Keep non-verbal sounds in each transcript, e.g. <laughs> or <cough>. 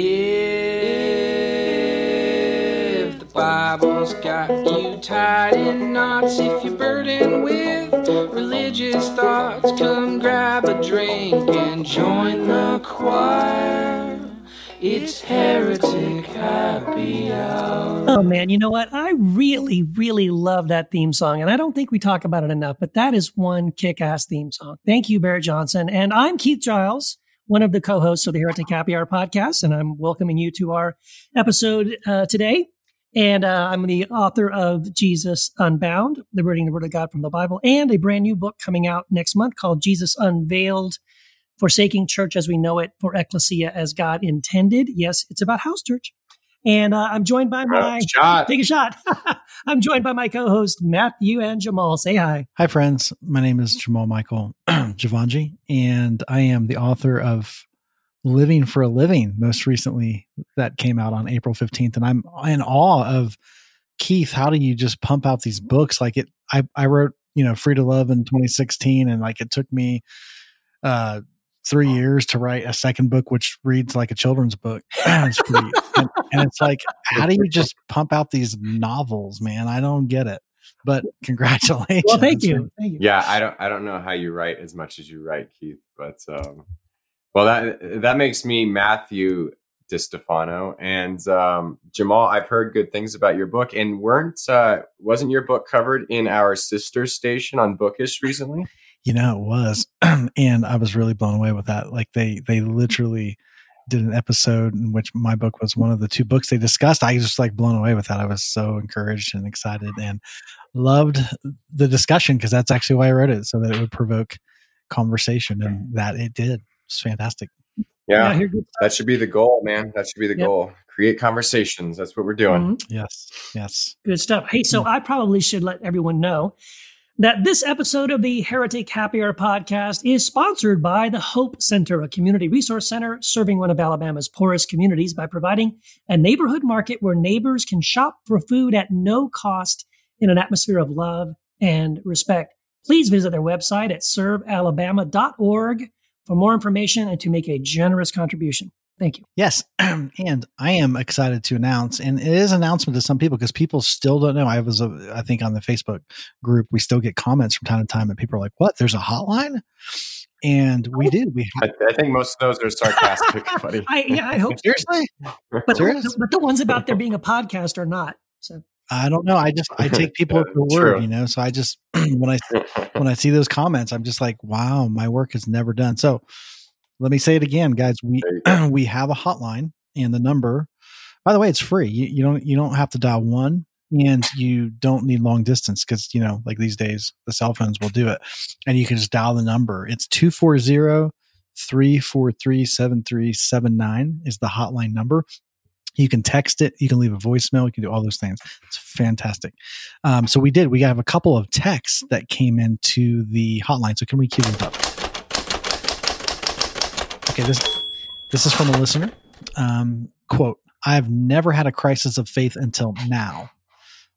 If the Bible's got you tied in knots, if you're burdened with religious thoughts, come grab a drink and join the choir. It's Heretic Happy Hour. Oh man, you know what? I really, really love that theme song, and I don't think we talk about it enough. But that is one kick-ass theme song. Thank you, Barrett Johnson, and I'm Keith Giles, one of the co-hosts of the Heretic Happy Hour podcast, and I'm welcoming you to our episode uh, today. And uh, I'm the author of Jesus Unbound, Liberating the Word of God from the Bible, and a brand new book coming out next month called Jesus Unveiled Forsaking Church as We Know It for Ecclesia as God Intended. Yes, it's about house church. And uh, I'm joined by my shot. take a shot. <laughs> I'm joined by my co-host Matthew and Jamal. Say hi. Hi, friends. My name is Jamal Michael <clears throat> Jivanjee, and I am the author of Living for a Living, most recently, that came out on April 15th. And I'm in awe of Keith. How do you just pump out these books? Like it, I, I wrote, you know, Free to Love in 2016, and like it took me, uh, three years to write a second book, which reads like a children's book. it's pretty, and, and, it's like, how do you just pump out these novels, man? I don't get it. But congratulations. Well, thank you. Thank you. Yeah, I don't I don't know how you write as much as you write, Keith, but um well that that makes me Matthew DiStefano and um, Jamal. I've heard good things about your book, and weren't uh, wasn't your book covered in our sister station on Bookish recently? You know, it was. <clears throat> and I was really blown away with that. Like they they literally did an episode in which my book was one of the two books they discussed. I was just like blown away with that. I was so encouraged and excited and loved the discussion because that's actually why I wrote it, so that it would provoke conversation and that it did. It's fantastic. Yeah, Yeah, that should be the goal, man. That should be the Yep. goal. Create conversations. That's what we're doing. Mhm. Yes. Yes. Good stuff. Hey, so I probably should let everyone know that this episode of the Heretic Happy Hour podcast is sponsored by the Hope Center, a community resource center serving one of Alabama's poorest communities by providing a neighborhood market where neighbors can shop for food at no cost in an atmosphere of love and respect. Please visit their website at servealabama.org for more information and to make a generous contribution. Thank you. Yes. <clears throat> and I am excited to announce, and it is an announcement to some people because people still don't know. I was, uh, I think on the Facebook group, we still get comments from time to time and people are like, what? There's a hotline? And we do. We I, I think most of those are sarcastic, <laughs> buddy. I, yeah, I hope <laughs> so. seriously, But, Serious? but the ones about there being a podcast are not. So I don't know. I just, I <laughs> take people at their True. word, you know? So I just, <clears throat> when I, when I see those comments, I'm just like, wow, my work is never done. So let me say it again, guys. We <clears throat> we have a hotline, and the number. By the way, it's free. You, you don't you don't have to dial one, and you don't need long distance because you know, like these days, the cell phones will do it, and you can just dial the number. It's 240 343 7379 is the hotline number. You can text it. You can leave a voicemail. You can do all those things. It's fantastic. Um, so we did. We have a couple of texts that came into the hotline. So can we cue those up? Okay, this this is from a listener. Um, quote: I've never had a crisis of faith until now.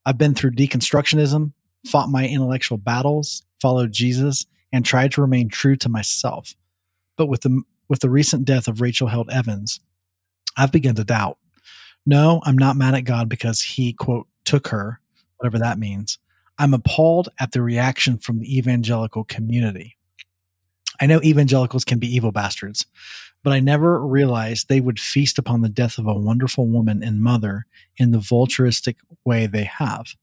I've been through deconstructionism, fought my intellectual battles, followed Jesus, and tried to remain true to myself. But with the with the recent death of Rachel Held Evans, I've begun to doubt. No, I'm not mad at God because he, quote, took her, whatever that means. I'm appalled at the reaction from the evangelical community. I know evangelicals can be evil bastards, but I never realized they would feast upon the death of a wonderful woman and mother in the vulturistic way they have.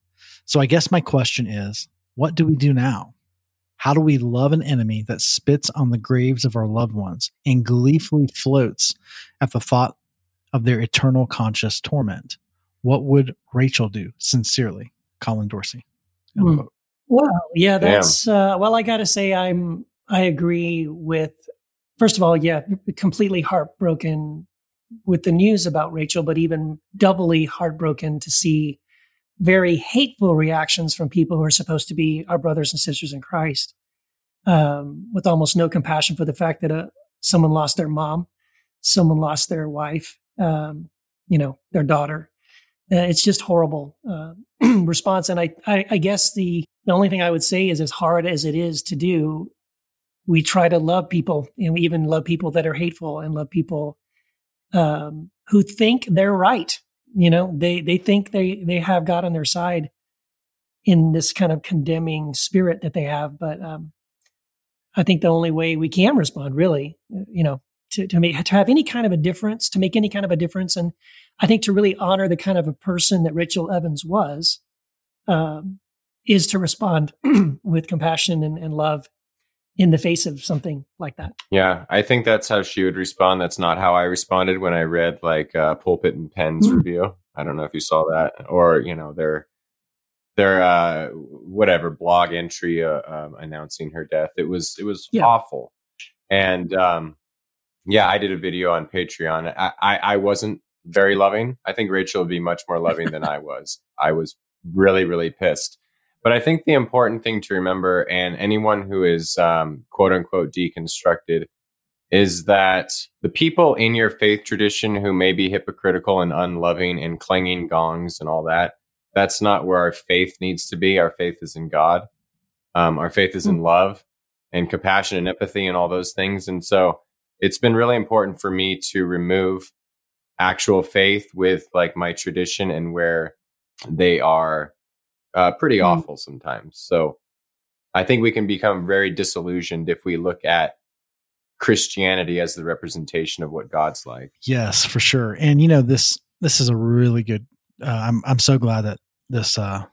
So I guess my question is what do we do now? How do we love an enemy that spits on the graves of our loved ones and gleefully floats at the thought of their eternal conscious torment? What would Rachel do? Sincerely, Colin Dorsey. Unquote. Well, yeah, that's uh, well. I got to say, I'm I agree with. First of all, yeah, completely heartbroken with the news about Rachel, but even doubly heartbroken to see very hateful reactions from people who are supposed to be our brothers and sisters in Christ, um, with almost no compassion for the fact that uh, someone lost their mom, someone lost their wife, um, you know, their daughter. Uh, it's just horrible uh, <clears throat> response. And I, I, I guess the the only thing I would say is, as hard as it is to do, we try to love people, and we even love people that are hateful, and love people um, who think they're right. You know, they they think they they have God on their side in this kind of condemning spirit that they have. But um, I think the only way we can respond, really, you know, to to make to have any kind of a difference, to make any kind of a difference, and I think to really honor the kind of a person that Rachel Evans was, um, is to respond <clears throat> with compassion and, and love in the face of something like that. Yeah, I think that's how she would respond. That's not how I responded when I read like uh, Pulpit and Pen's mm. review. I don't know if you saw that, or you know their their uh, whatever blog entry uh, um, announcing her death. It was it was yeah. awful, and um, yeah, I did a video on Patreon. I, I I wasn't very loving. I think Rachel would be much more loving than <laughs> I was. I was really really pissed but I think the important thing to remember, and anyone who is um, quote unquote deconstructed, is that the people in your faith tradition who may be hypocritical and unloving and clanging gongs and all that, that's not where our faith needs to be. Our faith is in God. Um, our faith is in hmm. love and compassion and empathy and all those things. And so it's been really important for me to remove actual faith with like my tradition and where they are uh, pretty mm. awful sometimes. So I think we can become very disillusioned if we look at Christianity as the representation of what God's like. Yes, for sure. And you know this this is a really good. Uh, I'm I'm so glad that this uh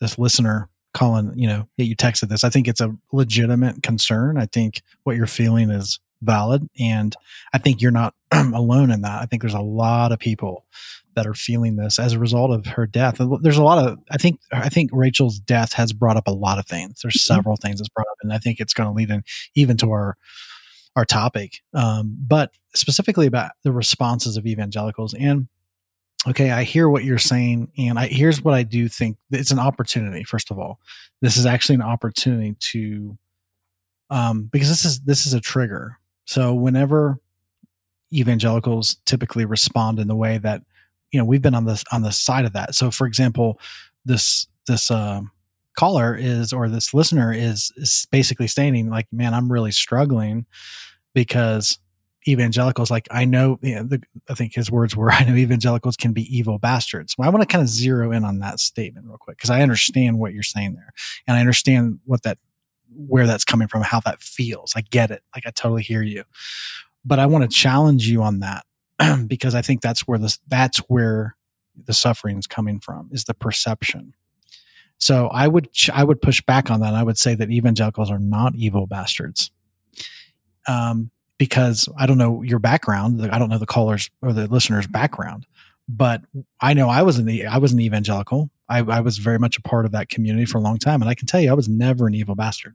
this listener Colin, you know, that you texted this. I think it's a legitimate concern. I think what you're feeling is valid. And I think you're not <clears throat> alone in that. I think there's a lot of people that are feeling this as a result of her death. There's a lot of, I think, I think Rachel's death has brought up a lot of things. There's mm-hmm. several things that's brought up, and I think it's going to lead in even to our, our topic. Um, but specifically about the responses of evangelicals and, okay, I hear what you're saying. And I, here's what I do think it's an opportunity. First of all, this is actually an opportunity to, um, because this is, this is a trigger. So whenever evangelicals typically respond in the way that you know we've been on this on the side of that. So for example this this uh, caller is or this listener is, is basically stating like man i'm really struggling because evangelicals like i know you know, the, i think his words were <laughs> i know evangelicals can be evil bastards. Well i want to kind of zero in on that statement real quick because i understand what you're saying there and i understand what that where that's coming from how that feels i get it like i totally hear you but i want to challenge you on that <clears throat> because I think that's where this that's where the suffering is coming from is the perception. So I would I would push back on that. I would say that evangelicals are not evil bastards. Um, because I don't know your background. I don't know the callers or the listeners' background, but I know I was an I was an evangelical. I, I was very much a part of that community for a long time, and I can tell you I was never an evil bastard.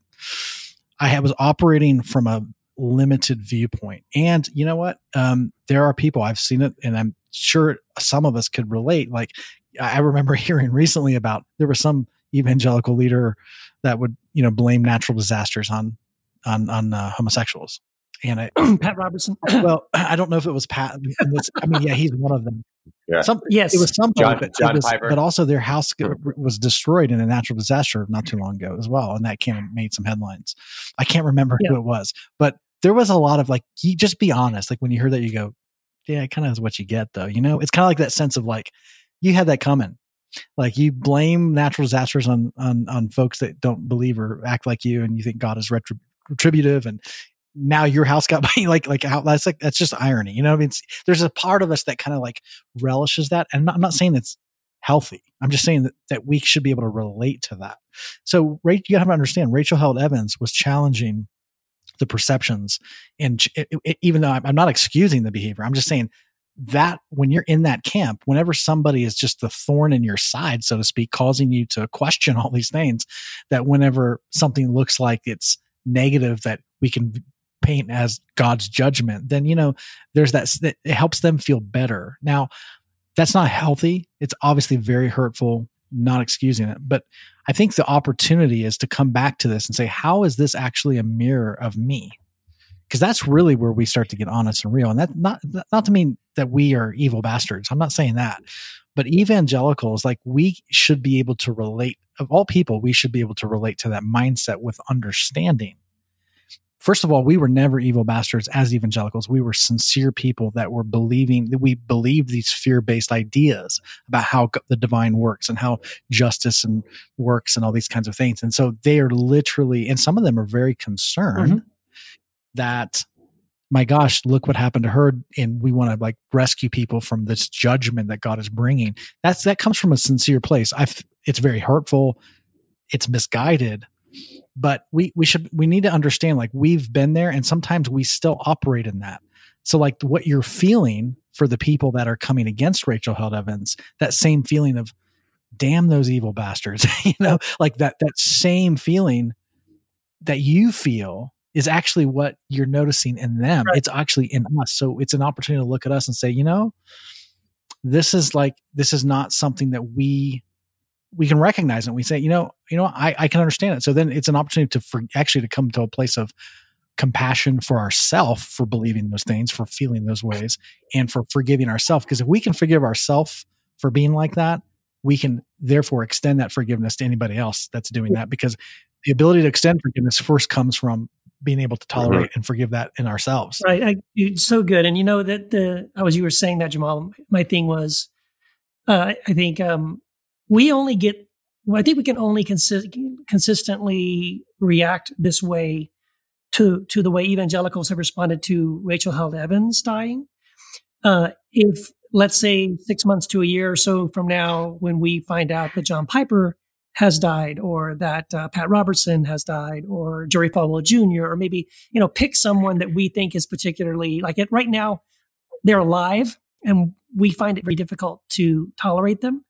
I was operating from a limited viewpoint. And you know what? Um, there are people I've seen it, and I'm sure some of us could relate. Like I remember <laughs> hearing recently about there was some evangelical leader that would you know blame natural disasters on on on uh, homosexuals. And I, <clears throat> Pat Robertson. well, <clears throat> I don't know if it was Pat. I mean, yeah, he's one of them. Yeah. Some, yes, it was somebody, John, but, John was, Piper. but also their house hmm. was destroyed in a natural disaster not too long ago as well, and that came and made some headlines. I can't remember yeah. who it was, but there was a lot of like, you just be honest. Like when you heard that, you go, yeah, it kind of is what you get though. You know, it's kind of like that sense of like, you had that coming. Like you blame natural disasters on, on, on folks that don't believe or act like you. And you think God is retributive and now your house got <laughs> like, like how that's like, that's just irony. You know, I mean, there's a part of us that kind of like relishes that. And I'm not saying it's healthy. I'm just saying that, that we should be able to relate to that. So, Rachel, you have to understand, Rachel Held Evans was challenging the perceptions. And it, it, even though I'm not excusing the behavior, I'm just saying that when you're in that camp, whenever somebody is just the thorn in your side, so to speak, causing you to question <laughs> all these things, that whenever something looks like it's negative, that we can paint as God's judgment, then, you know, there's that, it helps them feel better. Now, that's not healthy. It's obviously very hurtful, not excusing it. But I think the opportunity is to come back to this and say, how is this actually a mirror of me? Because that's really where we start to get honest and real. And that not not to mean that we are evil bastards. I'm not saying that. But evangelicals, like we should be able to relate of all people, we should be able to relate to that mindset with understanding. First of all, we were never evil bastards as evangelicals. We were sincere people that were believing that we believed these fear based ideas about how the divine works and how justice and works and all these kinds of things. And so they are literally, and some of them are very concerned mm-hmm. that my gosh, look what happened to her. And we want to like rescue people from this judgment that God is bringing. That's, that comes from a sincere place. I, it's very hurtful. It's misguided, but we, we should, we need to understand like we've been there and sometimes we still operate in that. So like what you're feeling for the people that are coming against Rachel Held Evans, that same feeling of damn those evil bastards, <laughs> you know, like that, that same feeling that you feel is actually what you're noticing in them. Right. It's actually in us. So it's an opportunity to look at us and say, you know, this is like this is not something that we we can recognize it. We say, you know, you know, I, I can understand it. So then it's an opportunity to for actually to come to a place of compassion for ourselves for believing those things, for feeling those ways, and for forgiving ourselves. Because if we can forgive ourselves for being like that, we can therefore extend that forgiveness to anybody else that's doing that. Because the ability to extend forgiveness first comes from being able to tolerate mm-hmm. and forgive that in ourselves. Right. I, so good. And you know that the as you were saying that Jamal. My thing was, uh, I think um, we only get. Well, I think we can only consist, consistently react this way to to the way evangelicals have responded to Rachel Held Evans dying. Uh, if let's say six months to a year or so from now, when we find out that John Piper has died or that uh, Pat Robertson has died or Jerry Falwell Jr. or maybe, you know, pick someone that we think is particularly like it right now, they're alive and we find it very difficult to tolerate them.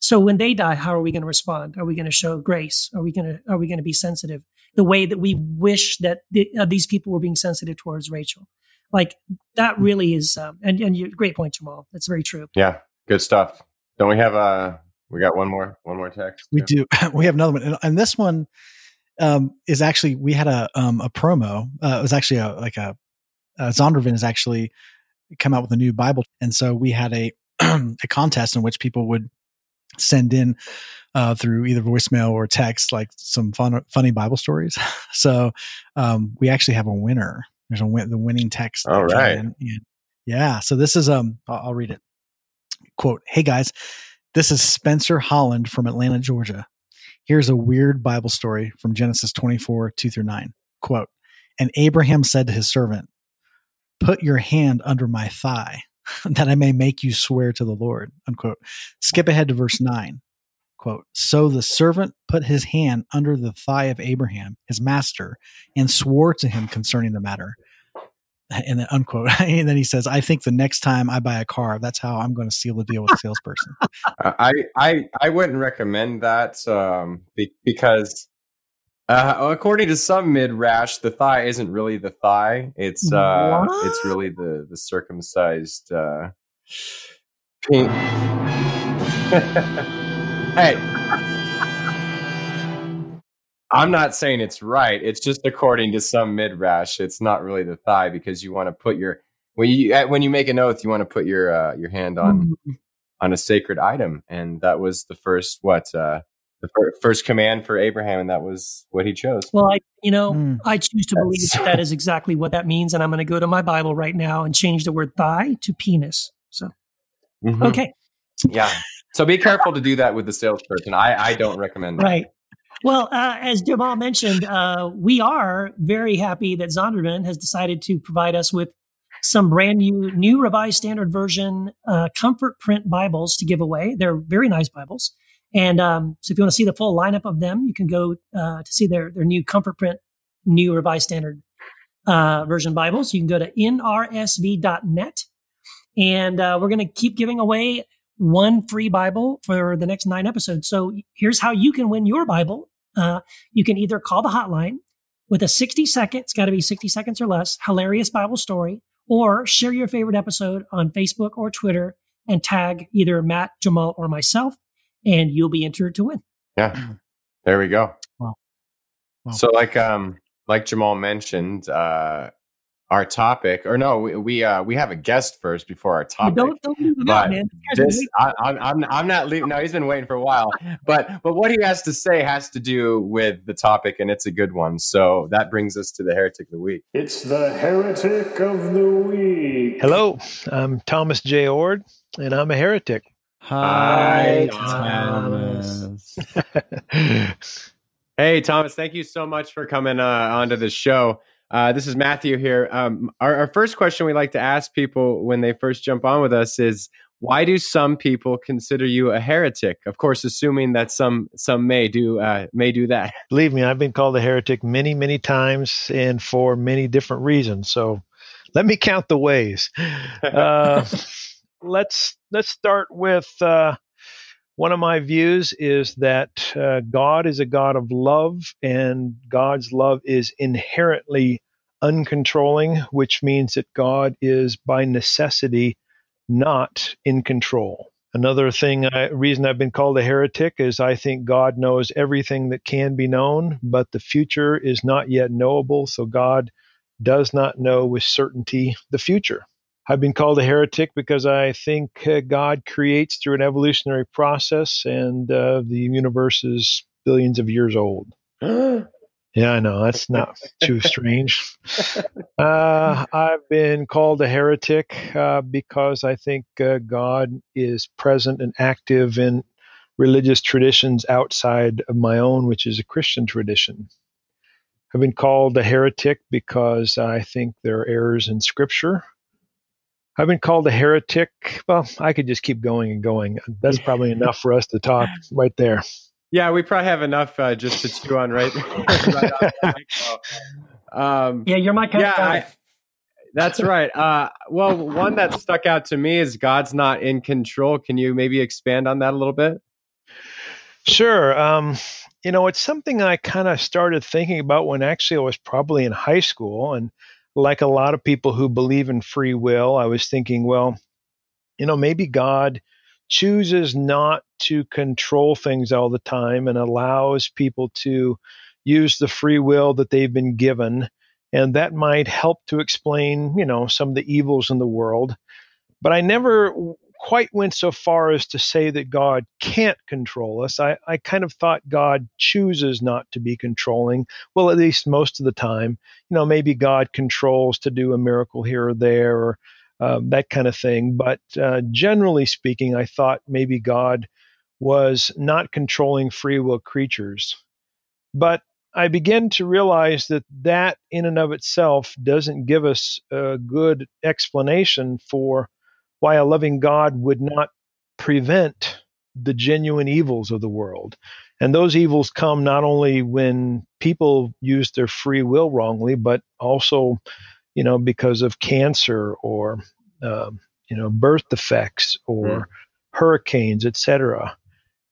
So when they die, how are we going to respond? Are we going to show grace? Are we going to, are we going to be sensitive the way that we wish that the, uh, these people were being sensitive towards Rachel? Like that really is, um, and, and you, great point, Jamal. That's very true. Yeah. Good stuff. Don't we have a, we got one more, one more text. We do. <laughs> we have another one, and, and this one um, is actually we had a um, a promo. Uh, it was actually a like a, a Zondervan has actually come out with a new Bible, and so we had a <clears throat> a contest in which people would send in uh, through either voicemail or text like some fun funny Bible stories. <laughs> so um, we actually have a winner. There's a win- the winning text. All right. yeah. So this is um I'll, I'll read it. Quote: Hey guys. This is Spencer Holland from Atlanta, Georgia. Here's a weird Bible story from Genesis 24, 2 through 9. Quote, And Abraham said to his servant, Put your hand under my thigh, <laughs> that I may make you swear to the Lord. Unquote. Skip ahead to verse 9. Quote, So the servant put his hand under the thigh of Abraham, his master, and swore to him concerning the matter <laughs> and then unquote <laughs> and then he says i think the next time i buy a car that's how i'm going to seal the deal with the salesperson i i i wouldn't recommend that um be, because uh, according to some midrash, the thigh isn't really the thigh it's uh what? it's really the the circumcised uh pink <laughs> hey I'm not saying it's right. It's just according to some midrash. It's not really the thigh because you want to put your when you when you make an oath, you want to put your uh, your hand on mm-hmm. on a sacred item, and that was the first what uh, the first command for Abraham, and that was what he chose. Well, I you know mm. I choose to believe that that is exactly what that means, and I'm going to go to my Bible right now and change the word thigh to penis. So mm-hmm. okay, yeah. So be careful to do that with the salesperson. I I don't recommend that. Right. Well, uh, as Jamal mentioned, uh, we are very happy that Zondervan has decided to provide us with some brand new, new revised standard version uh, comfort print Bibles to give away. They're very nice Bibles. And um, so if you want to see the full lineup of them, you can go uh, to see their, their new comfort print, new revised standard uh, version Bibles. You can go to nrsv.net. And uh, we're going to keep giving away one free Bible for the next nine episodes. So here's how you can win your Bible. Uh, you can either call the hotline with a 60 second, it's got to be 60 seconds or less, hilarious Bible story, or share your favorite episode on Facebook or Twitter and tag either Matt, Jamal, or myself, and you'll be entered to win. Yeah. <clears throat> There we go. Wow. wow. So like um like Jamal mentioned, uh our topic, or no, we we, uh, we have a guest first before our topic. Don't, don't leave him out, man. This, I, I'm, I'm I'm not leaving. No, he's been waiting for a while. <laughs> But but what he has to say has to do with the topic, and it's a good one. So that brings us to the heretic of the week. It's the heretic of the week. Hello, I'm Thomas Jay Oord, and I'm a heretic. Hi, Thomas. <laughs> hey, Thomas. Thank you so much for coming uh, onto the show. Uh, this is Matthew here. Um, our, our, first question we like to ask people when they first jump on with us is, why do some people consider you a heretic? Of course, assuming that some some may do uh, may do that. <laughs> Believe me, I've been called a heretic many many times and for many different reasons. So, let me count the ways. <laughs> Uh, let's let's start with uh, one of my views is that uh, God is a God of love, and God's love is inherently uncontrolling, which means that God is by necessity not in control. Another thing, I, reason I've been called a heretic is I think God knows everything that can be known, but the future is not yet knowable, so God does not know with certainty the future. I've been called a heretic because I think uh, God creates through an evolutionary process and uh, the universe is billions of years old. <gasps> yeah, I know. That's not too strange. <laughs> Uh, I've been called a heretic uh, because I think uh, God is present and active in religious traditions outside of my own, which is a Christian tradition. I've been called a heretic because I think there are errors in Scripture I've been called a heretic. Well, I could just keep going and going. That's probably <laughs> enough for us to talk right there. Yeah, we probably have enough uh, just to chew on right. <laughs> right um, yeah, you're my kind yeah, of guy. I, that's right. Uh, well, one that stuck out to me is God's not in control. Can you maybe expand on that a little bit? Sure. Um, you know, it's something I kind of started thinking about when actually I was probably in high school, and like a lot of people who believe in free will, I was thinking, well, you know, maybe God chooses not to control things all the time and allows people to use the free will that they've been given. And that might help to explain, you know, some of the evils in the world. But I never quite went so far as to say that God can't control us. I, I kind of thought God chooses not to be controlling. Well, at least most of the time. You know, maybe God controls to do a miracle here or there or um, that kind of thing. But uh, generally speaking, I thought maybe God was not controlling free will creatures. But I began to realize that that in and of itself doesn't give us a good explanation for why a loving God would not prevent the genuine evils of the world. And those evils come not only when people use their free will wrongly, but also, you know, because of cancer or, um, you know, birth defects or mm. hurricanes, etc.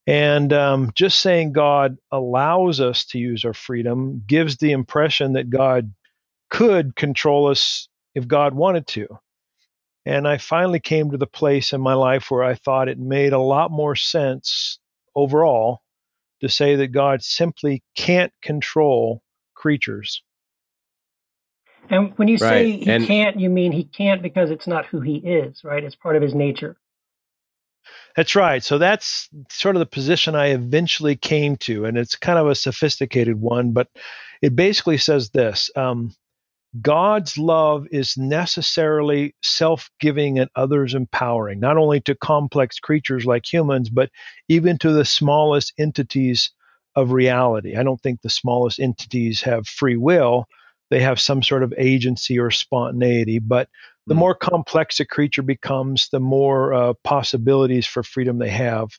And um, just saying God allows us to use our freedom gives the impression that God could control us if God wanted to. And I finally came to the place in my life where I thought it made a lot more sense overall to say that God simply can't control creatures. And when you say right. he and can't, you mean he can't because it's not who he is, right? It's part of his nature. That's right. So that's sort of the position I eventually came to. And it's kind of a sophisticated one, but it basically says this um, God's love is necessarily self giving and others empowering, not only to complex creatures like humans, but even to the smallest entities of reality. I don't think the smallest entities have free will, they have some sort of agency or spontaneity. But the mm. more complex a creature becomes, the more uh, possibilities for freedom they have.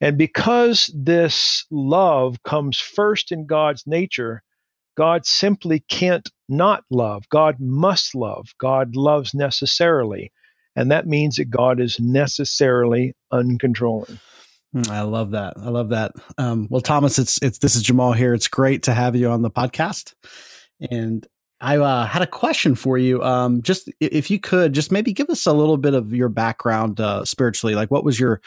And because this love comes first in God's nature, God simply can't not love. God must love. God loves necessarily. And that means that God is necessarily uncontrolling. Hmm, I love that. I love that. Um, well, Thomas, it's it's this is Jamal here. It's great to have you on the podcast, and I uh, had a question for you. Um, just if you could, just maybe give us a little bit of your background uh, spiritually. Like, what was your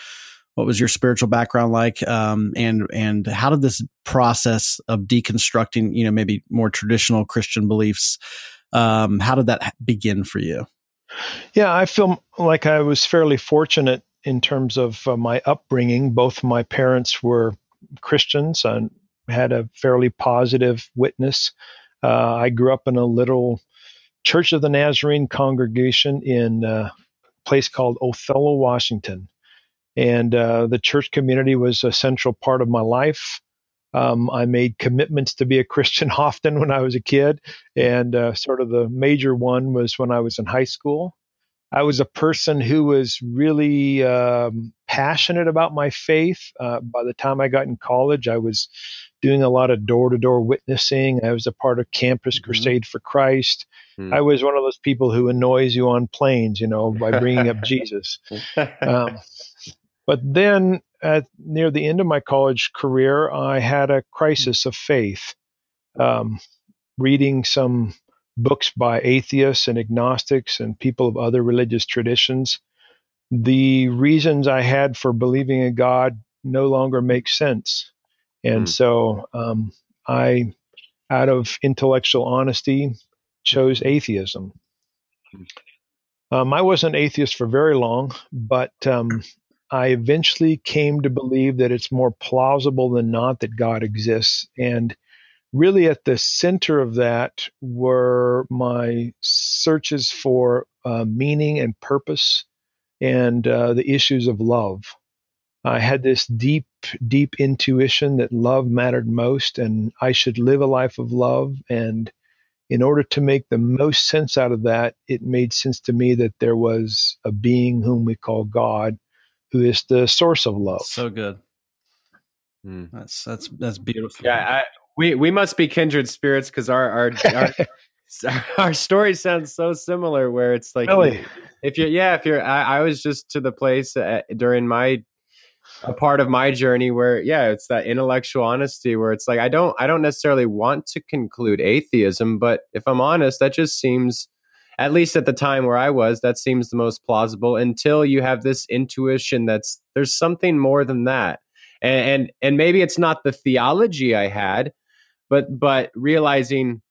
what was your spiritual background like um, and and how did this process of deconstructing you know maybe more traditional christian beliefs Um, how did that begin for you? Yeah, I feel like I was fairly fortunate in terms of uh, my upbringing. Both my parents were Christians and had a fairly positive witness. Uh, I grew up in a little Church of the Nazarene congregation in uh, a place called Othello, Washington. And uh, the church community was a central part of my life. Um, I made commitments to be a <laughs> Christian often when I was a kid, and uh, sort of the major one was when I was in high school. I was a person who was really um, passionate about my faith. Uh, by the time I got in college, I was doing a lot of door to door witnessing. I was a part of Campus mm-hmm. Crusade for Christ. Mm. I was one of those people who annoys you on planes, you know, by bringing up <laughs> Jesus. Um, but then at near the end of my college career, I had a crisis of faith. Um, reading some books by atheists and agnostics and people of other religious traditions, the reasons I had for believing in God no longer make sense. And mm. so um, I, out of intellectual honesty, chose atheism. Um, I wasn't atheist for very long, but um, I eventually came to believe that it's more plausible than not that God exists. And really at the center of that were my searches for uh, meaning and purpose and uh, the issues of love. I had this deep, deep intuition that love mattered most and I should live a life of love. And in order to make the most sense out of that, it made sense to me that there was a being whom we call God who is the source of love. So good. Mm. That's that's that's beautiful. Yeah, I, we we must be kindred spirits because our our, our <laughs> <laughs> our story sounds so similar. Where it's like, really? if you're yeah, if you're, I, I was just to the place at, uh, during my a part of my journey where yeah it's that intellectual honesty where it's like i don't i don't necessarily want to conclude atheism but if i'm honest that just seems at least at the time where i was that seems the most plausible until you have this intuition that's there's something more than that and and, and maybe it's not the theology i had but but realizing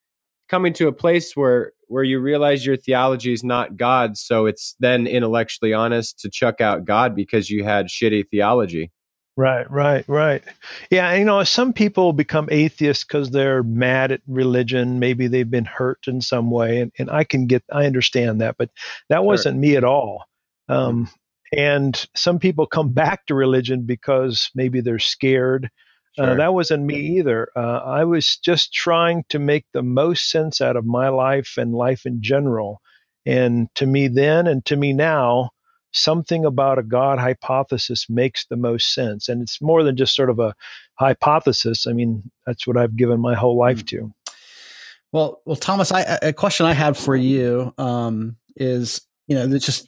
coming to a place where where you realize your theology is not God, so it's then intellectually honest to chuck out God because you had shitty theology. Right, right, right. Yeah, you know, some people become atheists because they're mad at religion. Maybe they've been hurt in some way, and, and I can get, I understand that, but that wasn't me at all. Um, and some people come back to religion because maybe they're scared uh, sure. Uh, that wasn't me either. Uh, I was just trying to make the most sense out of my life and life in general. And to me then and to me now, something about a God hypothesis makes the most sense. And it's more than just sort of a hypothesis. I mean, that's what I've given my whole life mm. to. Well, well, Thomas, I, a question I had for you um, is you know, it's just,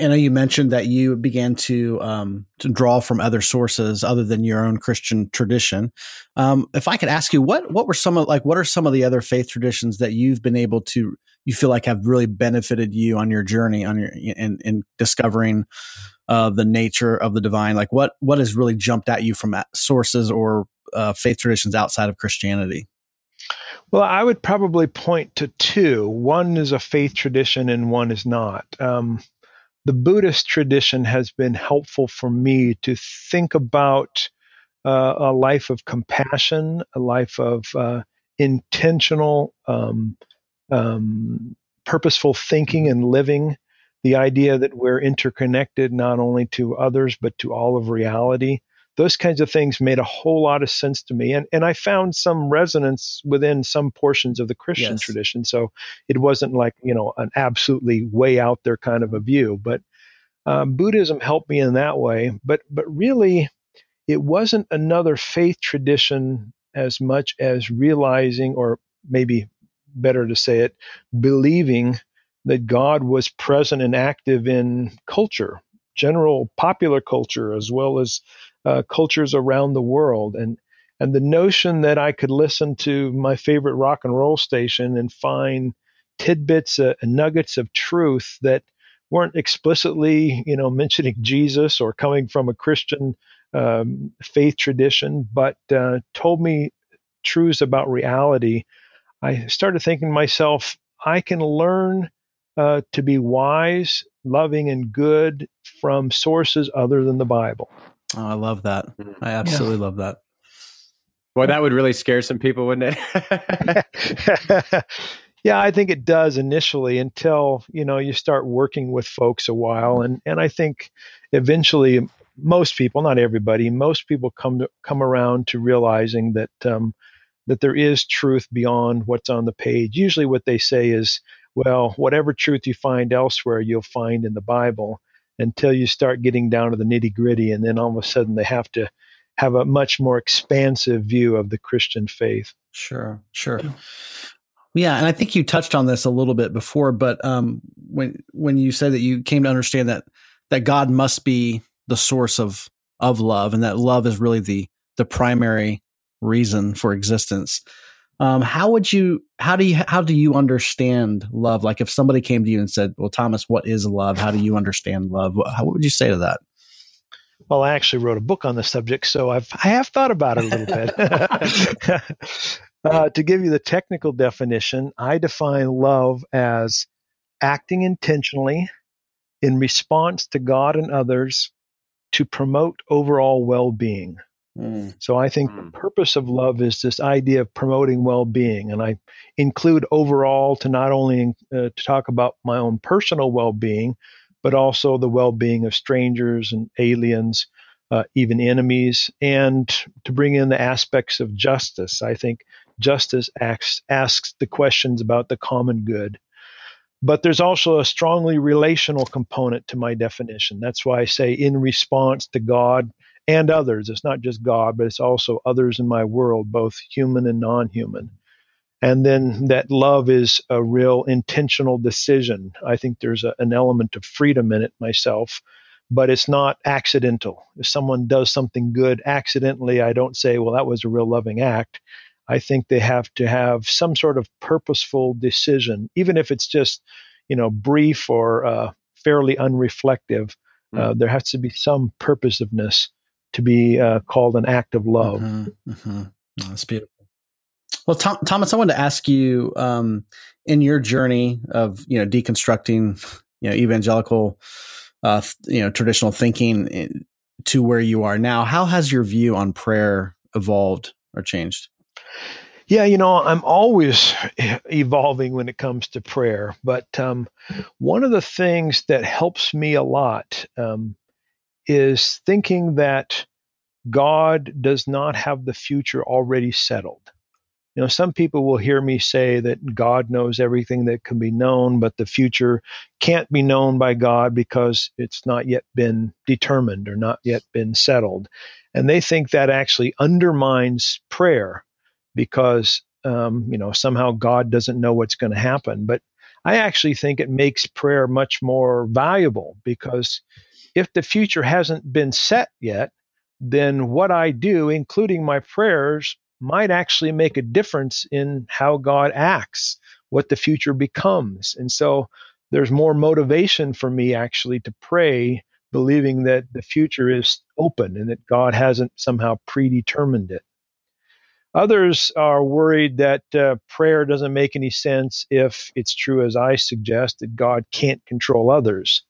I know you mentioned that you began to, um, to draw from other sources other than your own Christian tradition. Um, if I could ask you, what, what were some of, like, what are some of the other faith traditions that you've been able to, you feel like have really benefited you on your journey on your, in, in discovering, uh, the nature of the divine? Like, what, what has really jumped at you from sources or, uh, faith traditions outside of Christianity? Well, I would probably point to two. One is a faith tradition, and one is not. Um, the Buddhist tradition has been helpful for me to think about uh, a life of compassion, a life of uh, intentional, um, um, purposeful thinking and living. The idea that we're interconnected not only to others, but to all of reality those kinds of things made a whole lot of sense to me. And, and I found some resonance within some portions of the Christian yes. tradition. So it wasn't like, you know, an absolutely way out there kind of a view. But um, Buddhism helped me in that way. But, but really, it wasn't another faith tradition as much as realizing, or maybe better to say it, believing that God was present and active in culture, general popular culture, as well as uh, cultures around the world. And and the notion that I could listen to my favorite rock and roll station and find tidbits, uh, nuggets of truth that weren't explicitly, you know, mentioning Jesus or coming from a Christian um, faith tradition, but uh, told me truths about reality. I started thinking to myself, I can learn uh, to be wise, loving, and good from sources other than the Bible. Oh, I love that. Mhm. I absolutely love that. Boy, that would really scare some people, wouldn't it? <laughs> yeah, I think it does initially until you know you start working with folks a while, and and I think eventually most people, not everybody, most people come to, come around to realizing that um, that there is truth beyond what's on the page. Usually, what they say is, well, whatever truth you find elsewhere, you'll find in the Bible. Until you start getting down to the nitty gritty, and then all of a sudden they have to have a much more expansive view of the Christian faith. Sure, sure. Yeah, and I think you touched on this a little bit before, but um, when when you said that you came to understand that that God must be the source of of love, and that love is really the the primary reason for existence. Um, how would you how do you how do you understand love? Like if somebody came to you and said, "Well, Thomas, what is love? How do you understand love?" What, how, what would you say to that? Well, I actually wrote a book on the subject, so I've I have thought about it a little bit. <laughs> uh, to give you the technical definition, I define love as acting intentionally in response to God and others to promote overall well-being. Mm, So I think Mm. the purpose of love is this idea of promoting well-being, and I include overall to not only uh, to talk about my own personal well-being, but also the well-being of strangers and aliens, uh, even enemies, and to bring in the aspects of justice. I think justice asks asks the questions about the common good. But there's also a strongly relational component to my definition. That's why I say in response to God and others. It's not just God, but it's also others in my world, both human and non human. And then that love is a real intentional decision. I think there's a, an element of freedom in it myself, but it's not accidental. If someone does something good accidentally, I don't say, well, that was a real loving act. I think they have to have some sort of purposeful decision, even if it's just, you know, brief or uh, fairly unreflective. Uh, there has to be some purposiveness to be uh, called an act of love. mhm, mhm. Oh, that's beautiful. Well, Tom, Thomas, I wanted to ask you um, in your journey of you know deconstructing you know evangelical uh, you know traditional thinking to where you are now. How has your view on prayer evolved or changed? Yeah, you know, I'm always evolving when it comes to prayer, but um, one of the things that helps me a lot um, is thinking that God does not have the future already settled. You know, some people will hear me say that God knows everything that can be known, but the future can't be known by God because it's not yet been determined or not yet been settled. And they think that actually undermines prayer because, um, you know, somehow God doesn't know what's going to happen. But I actually think it makes prayer much more valuable because if the future hasn't been set yet, then what I do, including my prayers, might actually make a difference in how God acts, what the future becomes. And so there's more motivation for me actually to pray, believing that the future is open and that God hasn't somehow predetermined it. Others are worried that uh, prayer doesn't make any sense if it's true, as I suggest, that God can't control others.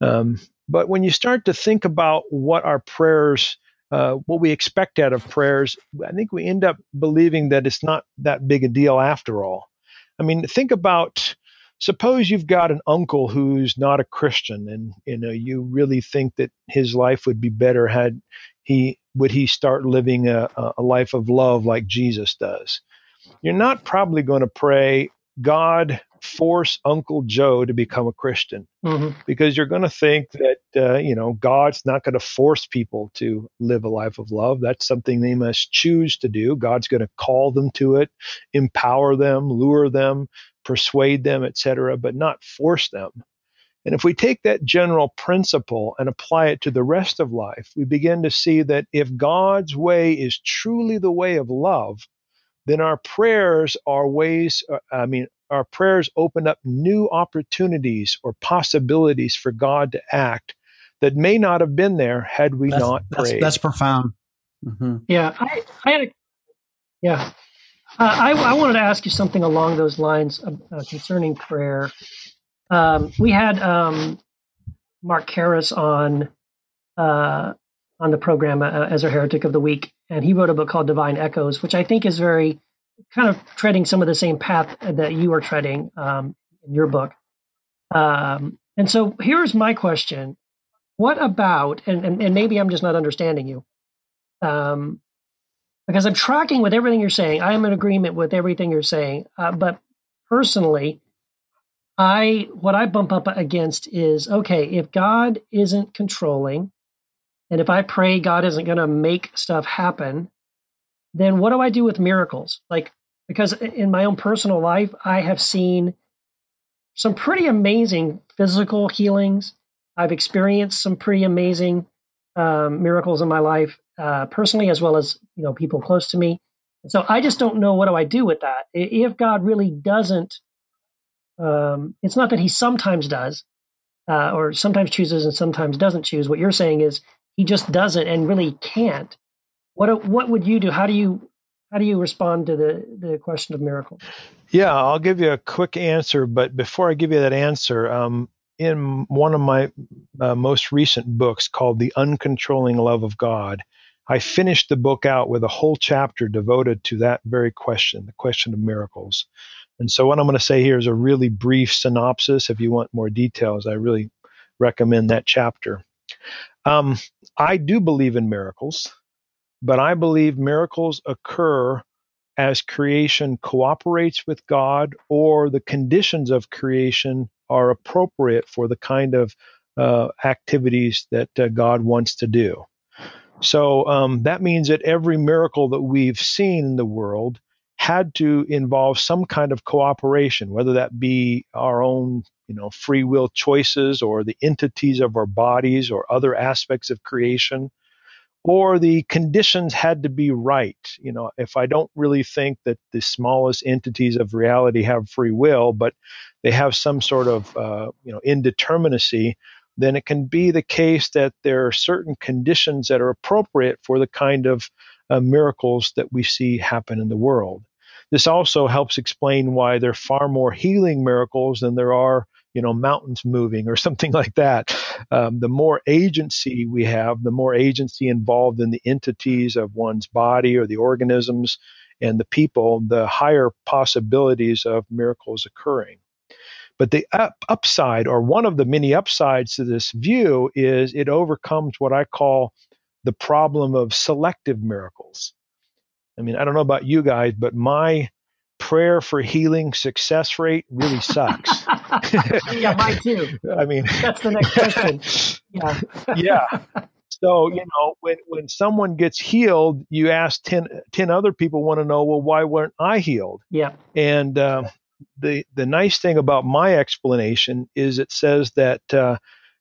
Um, but when you start to think about what our prayers, uh, what we expect out of prayers, I think we end up believing that it's not that big a deal after all. I mean, think about suppose you've got an uncle who's not a Christian, and you know you really think that his life would be better had he would he start living a, a life of love like Jesus does. You're not probably going to pray, God, force Uncle Joe to become a Christian Mhm. because you're going to think that uh, you know God's not going to force people to live a life of love. That's something they must choose to do. God's going to call them to it, empower them, lure them, persuade them, etc., but not force them. And if we take that general principle and apply it to the rest of life, we begin to see that if God's way is truly the way of love, then our prayers are ways, uh, I mean, our prayers open up new opportunities or possibilities for God to act that may not have been there had we That's, not prayed. that's profound. hmm Yeah, I, I had a, yeah, Uh, I, I, wanted to ask you something along those lines uh, concerning prayer. Um, we had um, Mark Karris on uh, on the program uh, as a heretic of the week, and he wrote a book called Divine Echoes, which I think is very kind of treading some of the same path that you are treading um, in your book. Um, and so here's my question: What about and, and, and maybe I'm just not understanding you. Um, because I'm tracking with everything you're saying. I am in agreement with everything you're saying. Uh, but personally, I what I bump up against is okay, if God isn't controlling, and if I pray God isn't going to make stuff happen, then what do I do with miracles? Like because in my own personal life, I have seen some pretty amazing physical healings. I've experienced some pretty amazing um, miracles in my life, uh, personally as well as you know people close to me. And so I just don't know what do I do with that. If God really doesn't, um, it's not that He sometimes does, uh, or sometimes chooses and sometimes doesn't choose. What you're saying is He just doesn't and really can't. What what would you do? How do you how do you respond to the the question of miracles? Yeah, I'll give you a quick answer, but before I give you that answer, um, in one of my uh, most recent books called The Uncontrolling Love of God, I finished the book out with a whole chapter devoted to that very question, the question of miracles. And so, what I'm going to say here is a really brief synopsis. If you want more details, I really recommend that chapter. Um, I do believe in miracles, but I believe miracles occur as creation cooperates with God or the conditions of creation are appropriate for the kind of uh, activities that uh, God wants to do. So um, that means that every miracle that we've seen in the world had to involve some kind of cooperation, whether that be our own, you know, free will choices or the entities of our bodies or other aspects of creation or the conditions had to be right. You know, if I don't really think that the smallest entities of reality have free will, but they have some sort of uh, you know indeterminacy, then it can be the case that there are certain conditions that are appropriate for the kind of uh, miracles that we see happen in the world. This also helps explain why there are far more healing miracles than there are you know mountains moving or <laughs> something like that. Um, the more agency we have the more agency involved in the entities of one's body or the organisms and the people the higher possibilities of miracles occurring. But the up, upside or one of the many upsides to this view is it overcomes what i call the problem of selective miracles. I mean i don't know about you guys but my prayer for healing success rate really sucks. <laughs> <laughs> yeah, mine too. I mean, that's the next question. Yeah. <laughs> yeah. So, you know, when, when someone gets healed, you ask 10, 10 other people want to know, well, why weren't I healed? Yeah. And uh, the, the nice thing about my explanation is it says that uh,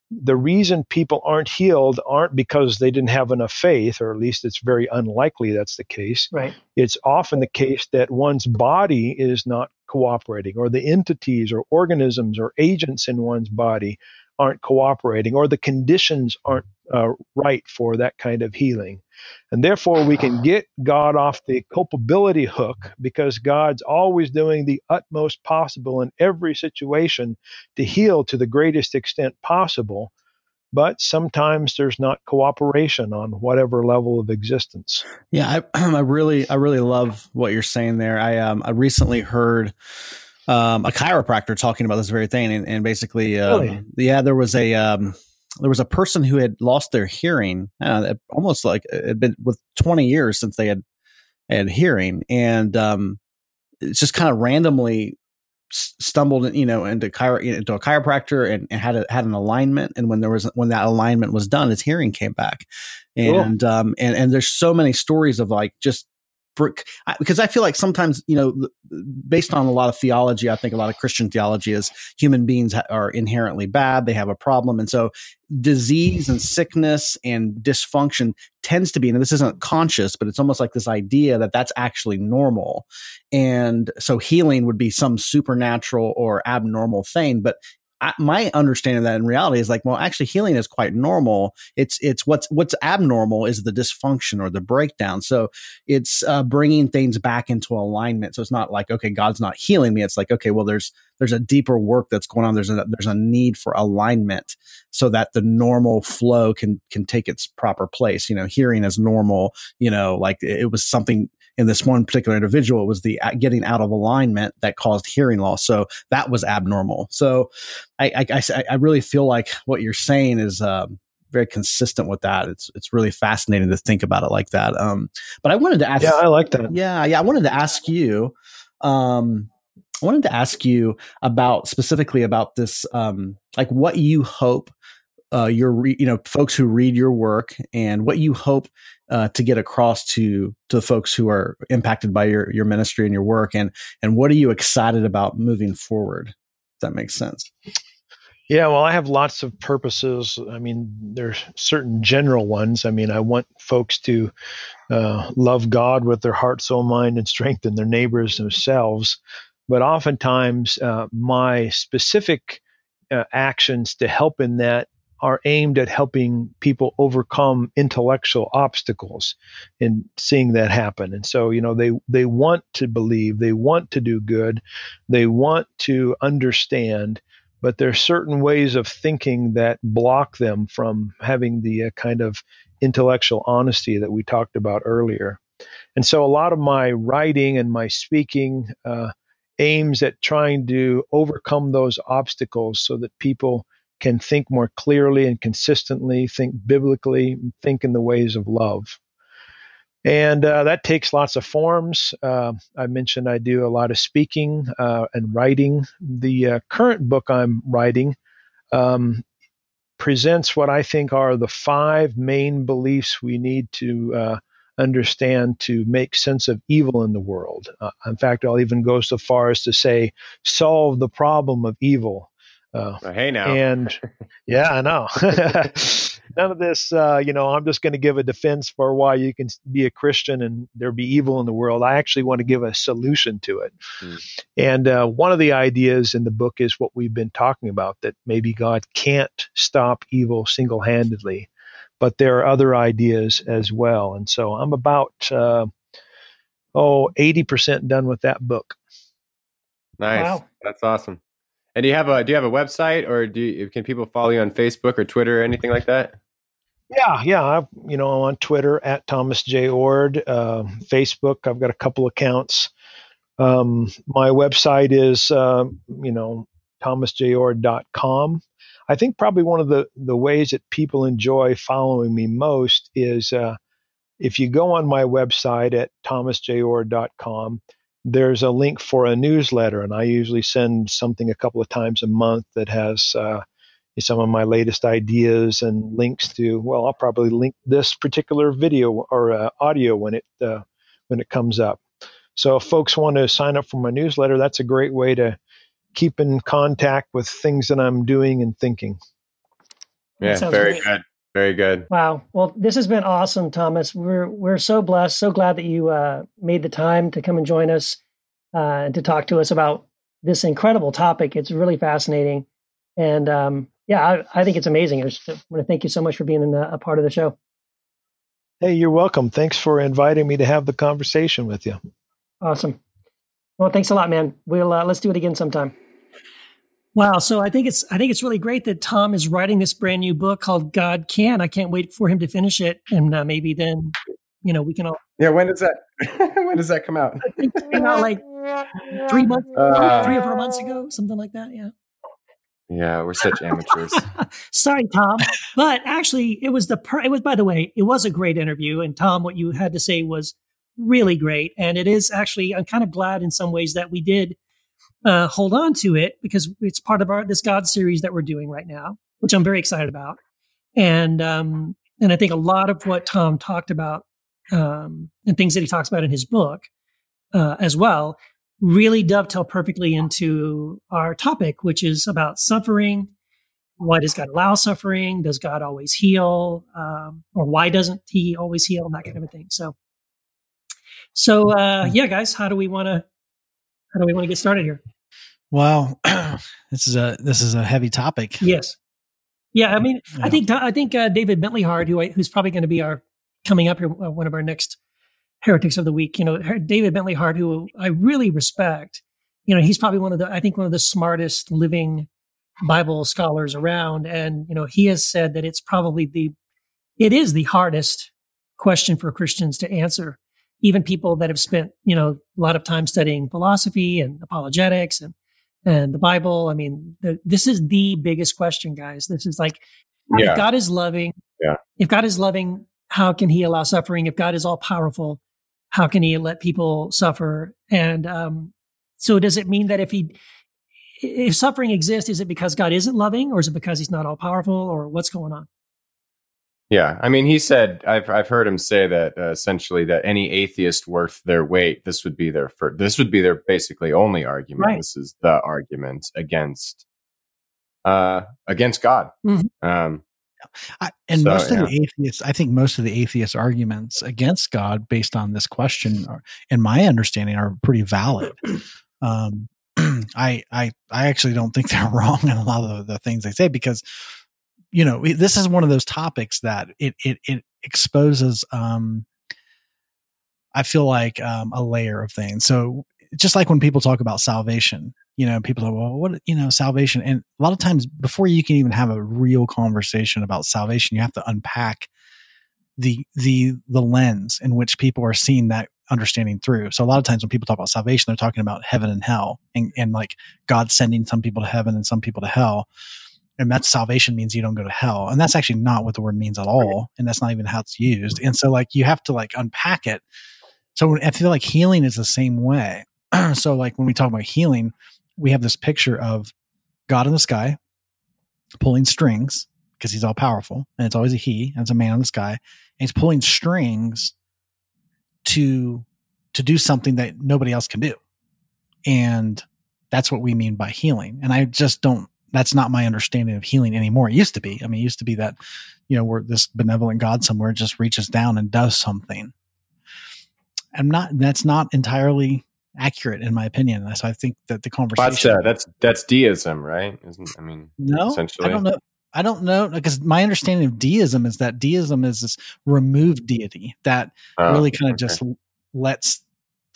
the reason people aren't healed aren't because they didn't have enough faith, or at least it's very unlikely that's the case. Right. It's often the case that one's body is not cooperating, or the entities or organisms or agents in one's body aren't cooperating, or the conditions aren't uh, right for that kind of healing. And therefore, we can get God off the culpability hook because God's always doing the utmost possible in every situation to heal to the greatest extent possible. But sometimes there's not cooperation on whatever level of existence. Yeah, I, <clears throat> I really, I really love what you're saying there. I, um, I recently heard um, a chiropractor talking about this very thing, and, and basically, um, really? yeah, there was a um, there was a person who had lost their hearing, uh, almost like it had been with 20 years since they had had hearing, and um, it's just kind of randomly stumbled, you know, into chiro- into a chiropractor and, and, had a, had an alignment, and when there was when that alignment was done, his hearing came back, and cool. um, and and there's so many stories of like just because I feel like sometimes, you know, based on a lot of theology, I think a lot of Christian theology is human beings are inherently bad. They have a problem. And so disease and sickness and dysfunction tends to be, and this isn't conscious, but it's almost like this idea that that's actually normal. And so healing would be some supernatural or abnormal thing. But I, my understanding of that in reality is like, well, actually, healing is quite normal. It's it's what's what's abnormal is the dysfunction or the breakdown. So it's uh, bringing things back into alignment. So it's not like okay, God's not healing me. It's like okay, well, there's there's a deeper work that's going on. There's a there's a need for alignment so that the normal flow can can take its proper place. You know, hearing is normal. You know, like it was something in this one particular individual, it was the uh, getting out of alignment that caused hearing loss. So that was abnormal. So I, I, I, I really feel like what you're saying is, um, very consistent with that. It's it's really fascinating to think about it like that. Um, but I wanted to ask. Yeah, I like that. Yeah, yeah. I wanted to ask you. Um, I wanted to ask you about specifically about this, um, like what you hope uh, your re- you know folks who read your work and what you hope uh, to get across to to the folks who are impacted by your your ministry and your work? And and what are you excited about moving forward? If that makes sense. Yeah well i have lots of purposes. I mean there's certain general ones. I mean i want folks to uh, love god with their heart soul mind and strength and their neighbors themselves. But oftentimes uh, my specific uh, actions to help in that are aimed at helping people overcome intellectual obstacles and seeing that happen. And so, you know, they they want to believe, they want to do good, they want to understand, but there are certain ways of thinking that block them from having the uh, kind of intellectual honesty that we talked about earlier. And so, a lot of my writing and my speaking uh, aims at trying to overcome those obstacles so that people can think more clearly and consistently, think biblically, think in the ways of love. And uh, that takes lots of forms. Uh, I mentioned I do a lot of speaking uh, and writing. The uh, current book I'm writing um, presents what I think are the five main beliefs we need to uh, understand to make sense of evil in the world. Uh, in fact, I'll even go so far as to say, solve the problem of evil. Uh, well, hey now. And yeah, I know. <laughs> None of this, uh, you know, I'm just going to give a defense for why you can be a Christian and there be evil in the world. I actually want to give a solution to it. Mm. And uh, one of the ideas in the book is what we've been talking about that maybe God can't stop evil single handedly, but there are other ideas as well. And so I'm about, uh, oh, 80% done with that book. Nice. Wow. That's awesome. And do you have a do you have a website or do you, can people follow you on Facebook or Twitter or anything like that? Yeah, yeah. I, you know, I'm on Twitter at Thomas Jay Oord. Uh, Facebook, I've got a couple accounts. Um, my website is, uh, you know, thomasjayoord.com. I think probably one of the, the ways that people enjoy following me most is uh, if you go on my website at thomasjayoord.com, there's a link for a newsletter, and I usually send something a couple of times a month that has uh, some of my latest ideas and links to. Well, I'll probably link this particular video or uh, audio when it uh, when it comes up. So, if folks want to sign up for my newsletter, that's a great way to keep in contact with things that I'm doing and thinking. Yeah, very great. good. Very good. Wow. Well, this has been awesome, Thomas. We're we're so blessed, so glad that you uh, made the time to come and join us uh, and to talk to us about this incredible topic. It's really fascinating, and um, yeah, I, I, think it's amazing. I, just, want to thank you so much for being the, a part of the show. Hey, you're welcome. Thanks for inviting me to have the conversation with you. Awesome. Well, thanks a lot, man. We'll uh, let's do it again sometime. Wow. So I think it's I think it's really great that Tom is writing this brand new book called God Can. I can't wait for him to finish it, and uh, maybe then you know we can all. Yeah. When does that? <laughs> when does that come out? I it came out like three months, uh, three or four months ago, something like that. Yeah. Yeah, we're such amateurs. <laughs> Sorry, Tom, but actually, it was the per- it was. By the way, it was a great interview, and Tom, what you had to say was really great, and it is actually. I'm kind of glad in some ways that we did uh, hold on to it because it's part of our this God series that we're doing right now, which I'm very excited about. And um, and I think a lot of what Tom talked about um, and things that he talks about in his book uh, as well really dovetail perfectly into our topic, which is about suffering. Why does God allow suffering? Does God always heal? Um, or why doesn't He always heal? And that kind of a thing. So, so uh, yeah, guys, how do we want to how do we want to get started here? Well, <clears throat> this is a this is a heavy topic. Yes. Yeah, I mean, Yeah. I think I think uh, David Bentley Hart, who I, who's probably going to be our coming up here, uh, one of our next heretics of the week. You know, David Bentley Hart, who I really respect. You know, he's probably one of the I think one of the smartest living Bible scholars around, and you know, he has said that it's probably the it is the hardest question for Christians to answer. Even people that have spent you know a lot of time studying philosophy and apologetics and and the Bible. I mean, the, this is the biggest question, guys. This is like, Yeah. if God is loving, Yeah. if God is loving, how can He allow suffering? If God is all powerful, how can He let people suffer? And um, so, does it mean that if He, if suffering exists, is it because God isn't loving, or is it because He's not all powerful, or what's going on? Yeah, I mean, he said I've I've heard him say that uh, essentially that any atheist worth their weight, this would be their first, this would be their basically only argument. Right. This is the argument against uh against God. Mhm. Um, I, and So, most of yeah. the atheists, I think most of the atheist arguments against God based on this question, are, in my understanding, are pretty valid. <clears throat> Um, <clears throat> I, I, I actually don't think they're <laughs> wrong in a lot of the, the things they say because, you know, this is one of those topics that it, it, it exposes, um, I feel like, um, a layer of things. So just like when people talk about salvation, you know, people are, well, what, you know, salvation. And a lot of times before you can even have a real conversation about salvation, you have to unpack the, the, the lens in which people are seeing that understanding through. So a lot of times when people talk about salvation, they're talking about heaven and hell and, and like God sending some people to heaven and some people to hell. And that's salvation means you don't go to hell. And that's actually not what the word means at all. And that's not even how it's used. And so like you have to like unpack it. So I feel like healing is the same way. <clears throat> so like when we talk about healing, we have this picture of God in the sky pulling strings because he's all powerful and it's always a he and it's a man in the sky and he's pulling strings to to do something that nobody else can do and that's what we mean by healing and i just don't that's not my understanding of healing anymore it used to be i mean it used to be that you know where this benevolent god somewhere just reaches down and does something i'm not that's not entirely accurate in my opinion so i think that the conversation uh, that's that's deism, right? Isn't I mean, no, essentially. I don't know. I don't know because my understanding of deism is that deism is this removed deity that Oh, really kind of okay. just lets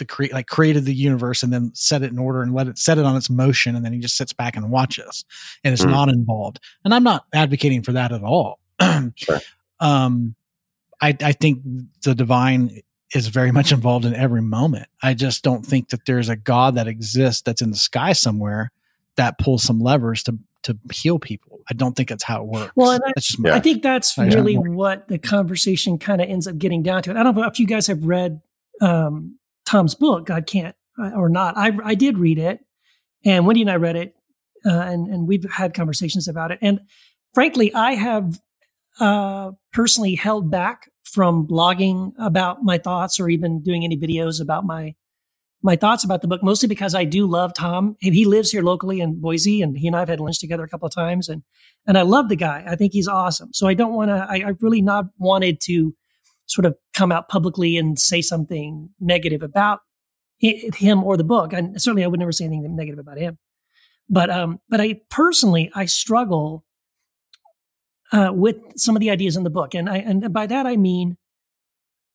the create like created the universe and then set it in order and let it set it on its motion and then he just sits back and watches and is Hmm. not involved. And I'm not advocating for that at all. <clears throat> Sure. Um, I I think the divine is very much involved in every moment. I just don't think that there's a God that exists that's in the sky somewhere that pulls some levers to to heal people. I don't think that's how it works. Well, and I- just Yeah. I think that's really know. what the conversation kind of ends up getting down to. And I don't know if you guys have read um, Tom's book, God Can't, uh, or not. I, I did read it, and Wendy and I read it, uh, and, and we've had conversations about it. And frankly, I have uh, personally held back from blogging about my thoughts or even doing any videos about my my thoughts about the book, mostly because I do love Tom. He lives here locally in Boise, and he and I have had lunch together a couple of times, and and I love the guy. I think he's awesome. So I don't want to. I, I really not wanted to sort of come out publicly and say something negative about him or the book. And certainly, I would never say anything negative about him. But um, but I personally, I struggle uh, with some of the ideas in the book, and I and by that I mean,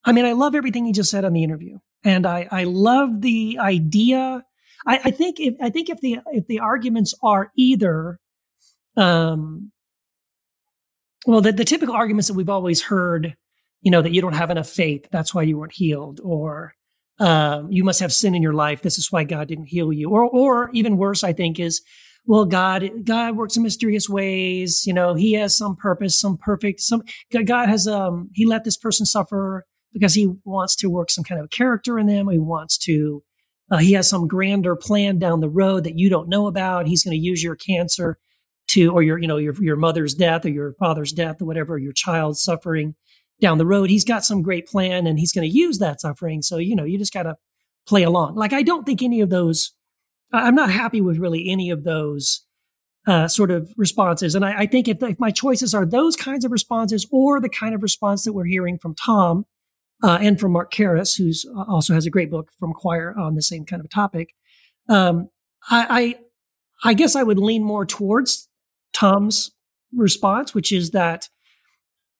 I mean I love everything he just said on the interview, and I I love the idea. I, I think if I think if the if the arguments are either um, well, the, the typical arguments that we've always heard, you know, that you don't have enough faith, that's why you weren't healed, or um, you must have sin in your life, this is why God didn't heal you, or or even worse, I think is, well, God God works in mysterious ways, you know, He has some purpose, some perfect, some God has um He let this person suffer because He wants to work some kind of character in them, He wants to. Uh, he has some grander plan down the road that you don't know about. He's going to use your cancer to or your you know your your mother's death or your father's death or whatever your child's suffering down the road he's got some great plan and he's going to use that suffering. So you know you just got to play along. Like i don't think any of those I- i'm not happy with really any of those uh, sort of responses. And I, I think if, if my choices are those kinds of responses or the kind of response that we're hearing from tom uh, and from mark Karris, who's uh, also has a great book from Quoir on the same kind of topic um, I, I guess I would lean more towards Tom's response, which is that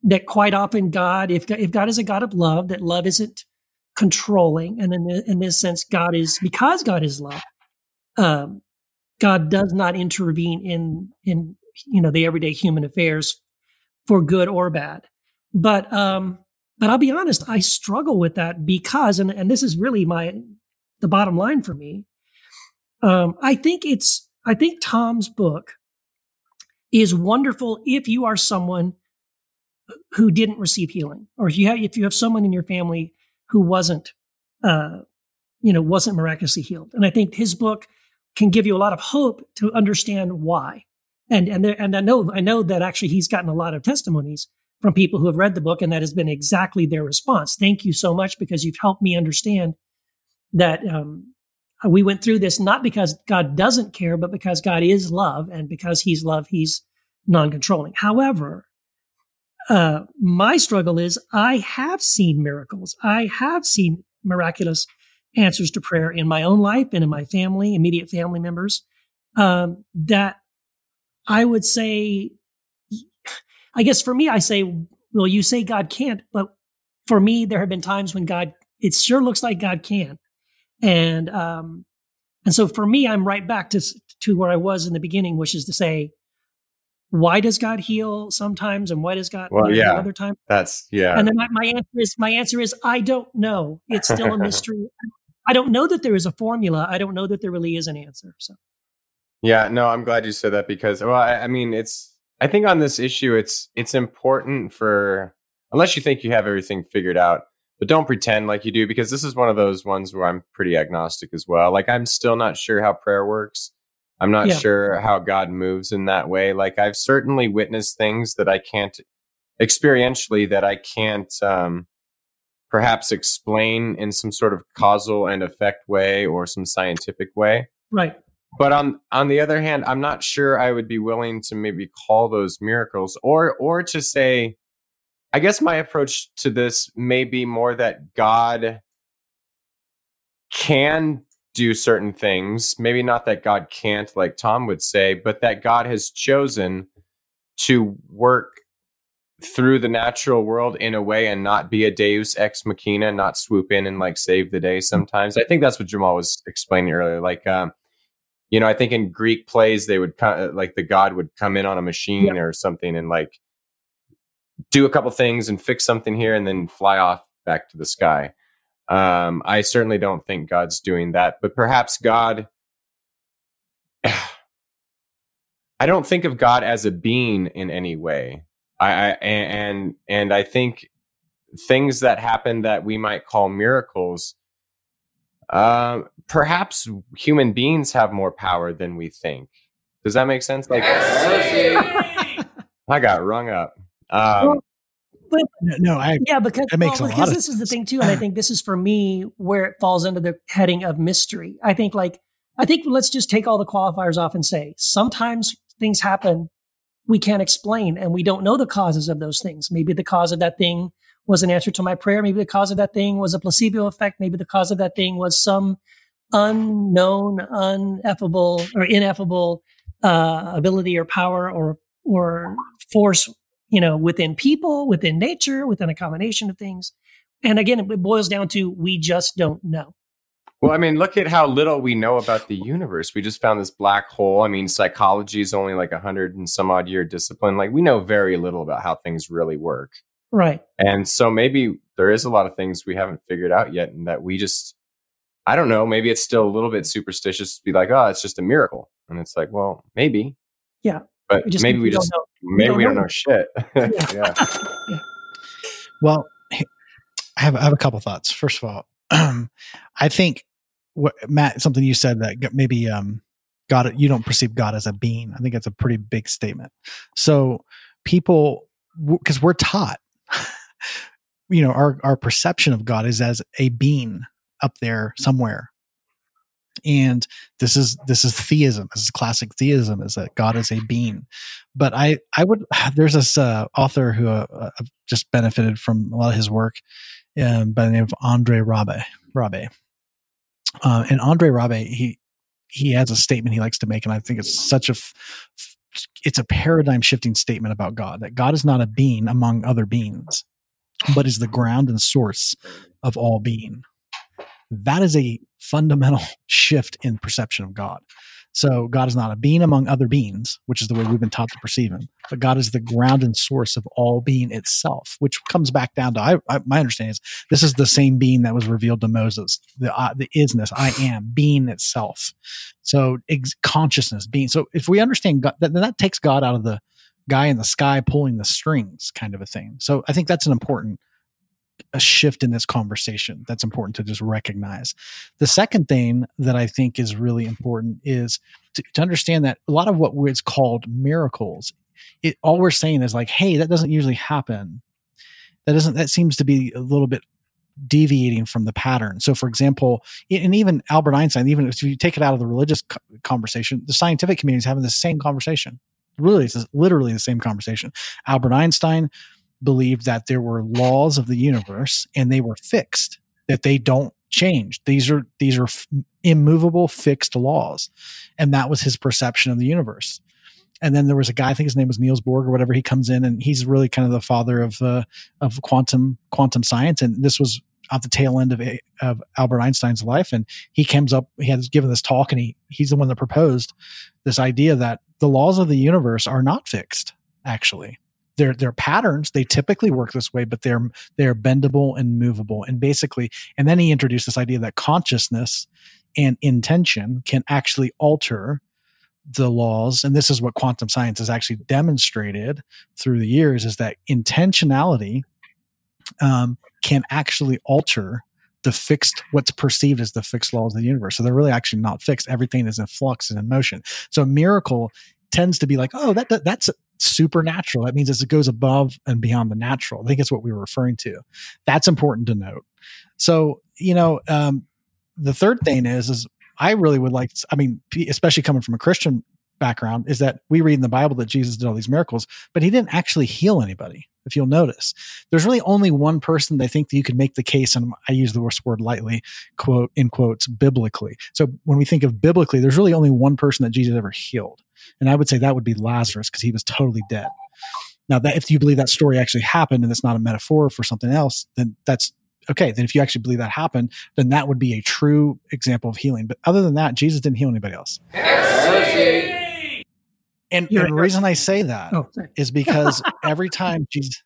that quite often God, if if God is a God of love, that love isn't controlling, and in in this sense, God is because God is love. Um, God does not intervene in in you know the everyday human affairs for good or bad. But um, but I'll be honest, I struggle with that because, and and this is really my the bottom line for me. Um, I think it's I think Tom's book is wonderful if you are someone who didn't receive healing, or if you have if you have someone in your family who wasn't, uh, you know, wasn't miraculously healed. And I think his book can give you a lot of hope to understand why. And and there, and I know I know that actually he's gotten a lot of testimonies from people who have read the book, and that has been exactly their response. Thank you so much because you've helped me understand that um, we went through this not because God doesn't care, but because God is love, and because He's love, He's non-controlling. However, uh, my struggle is I have seen miracles. I have seen miraculous answers to prayer in my own life and in my family, immediate family members. Um, that I would say, I guess for me, I say, well, you say God can't, but for me, there have been times when God, it sure looks like God can. And, um, and so for me, I'm right back to, to where I was in the beginning, which is to say, why does God heal sometimes and why does God well, yeah, other times? That's yeah. And then my, my answer is my answer is I don't know. It's still a <laughs> mystery. I don't know that there is a formula. I don't know that there really is an answer. So yeah, no, I'm glad you said that because well, I, I mean, it's I think on this issue, it's it's important for unless you think you have everything figured out, but don't pretend like you do because this is one of those ones where I'm pretty agnostic as well. Like I'm still not sure how prayer works. I'm not Yeah. sure how God moves in that way. Like I've certainly witnessed things that I can't experientially that I can't um, perhaps explain in some sort of causal and effect way or some scientific way. right. But on on the other hand, I'm not sure I would be willing to maybe call those miracles or or to say I guess my approach to this may be more that God can do certain things, maybe not that God can't like Tom would say, but that God has chosen to work through the natural world in a way and not be a deus ex machina, not swoop in and like save the day sometimes. I think that's what Jamal was explaining earlier. Like, um, you know, I think in Greek plays they would co- like the god would come in on a machine or something and like do a couple things and fix something here and then fly off back to the sky. Um, I certainly don't think God's doing that, but perhaps God. <sighs> I don't think of God as a being in any way. I, I and and I think things that happen that we might call miracles uh, perhaps human beings have more power than we think. Does that make sense? Like, <laughs> I got rung up. Um, But No, I yeah, because, well, because this is the thing too, and I think this is for me where it falls under the heading of mystery. I think like I think let's just take all the qualifiers off and say sometimes things happen we can't explain and we don't know the causes of those things. Maybe the cause of that thing was an answer to my prayer. Maybe the cause of that thing was a placebo effect. Maybe the cause of that thing was some unknown, ineffable or ineffable uh, ability or power or or force, you know, within people, within nature, within a combination of things. And again, it boils down to we just don't know. Well, I mean, look at how little we know about the universe. We just found this black hole. I mean, psychology is only like a hundred and some odd year discipline. Like we know very little about how things really work. Right. And so maybe there is a lot of things we haven't figured out yet and that we just I don't know, maybe it's still a little bit superstitious to be like, oh, it's just a miracle. And it's like, well, maybe. Yeah. But We just maybe we just know. maybe we don't know. shit. <laughs> Yeah. yeah. <laughs> Well, I have I have a couple thoughts. First of all, <clears throat> I think what Matt something you said that maybe um God you don't perceive God as a being. I think that's a pretty big statement. So people because we're taught <laughs> you know our our perception of God is as a being up there somewhere. And this is this is theism. This is classic theism. Is that God is a being? But I I would <sighs> there's this uh, author who uh, uh, I've just benefited from a lot of his work um, by the name of Andre Rabe. Rabe. Uh, and Andre Rabe, he he has a statement he likes to make, and I think it's such a f- it's a paradigm shifting statement about God that God is not a being among other beings, but is the ground and source of all being. That is a fundamental <laughs> shift in perception of God. So God is not a being among other beings, which is the way we've been taught to perceive him, but God is the ground and source of all being itself, which comes back down to I, I, my understanding is this is the same being that was revealed to Moses, the uh, the isness, I am, being itself. So ex- consciousness, being. So if we understand God, that, then that takes God out of the guy in the sky pulling the strings kind of a thing. So I think that's an important a shift in this conversation that's important to just recognize. The second thing that I think is really important is to, to understand that a lot of what is called miracles, it all we're saying is like, hey, that doesn't usually happen. That doesn't that seems to be a little bit deviating from the pattern. So, for example, and even Albert Einstein, even if you take it out of the religious conversation, the scientific community is having the same conversation. Really, it's literally the same conversation. Albert Einstein believed that there were laws of the universe and they were fixed that they don't change. These are these are immovable fixed laws. And that was his perception of the universe. And then there was a guy i think his name was niels bohr or whatever he comes in and he's really kind of the father of uh, of quantum quantum science. And this was at the tail end of, of albert einstein's life. And he comes up he has given this talk and he he's the one that proposed this idea that the laws of the universe are not fixed actually they're, they're patterns. They typically work this way, but they're, they're bendable and movable. And basically, and then he introduced this idea that consciousness and intention can actually alter the laws and this is what quantum science has actually demonstrated through the years is that intentionality um, can actually alter the fixed what's perceived as the fixed laws of the universe so they're really actually not fixed everything is in flux and in motion so a miracle tends to be like oh that, that that's supernatural. That means it goes above and beyond the natural. I think it's what we were referring to. That's important to note. So, you know, um, the third thing is, is I really would like, I mean, especially coming from a Christian background, is that we read in the Bible that Jesus did all these miracles, but he didn't actually heal anybody. If you'll notice, there's really only one person they think that you could make the case, and I use the worst word lightly, quote in quotes, biblically. So when we think of biblically, there's really only one person that Jesus ever healed, and I would say that would be Lazarus because he was totally dead. Now, that if you believe that story actually happened and it's not a metaphor for something else, then that's okay. Then if you actually believe that happened, then that would be a true example of healing. But other than that, Jesus didn't heal anybody else. And, and the reason I say that oh, is because every time <laughs> Jesus,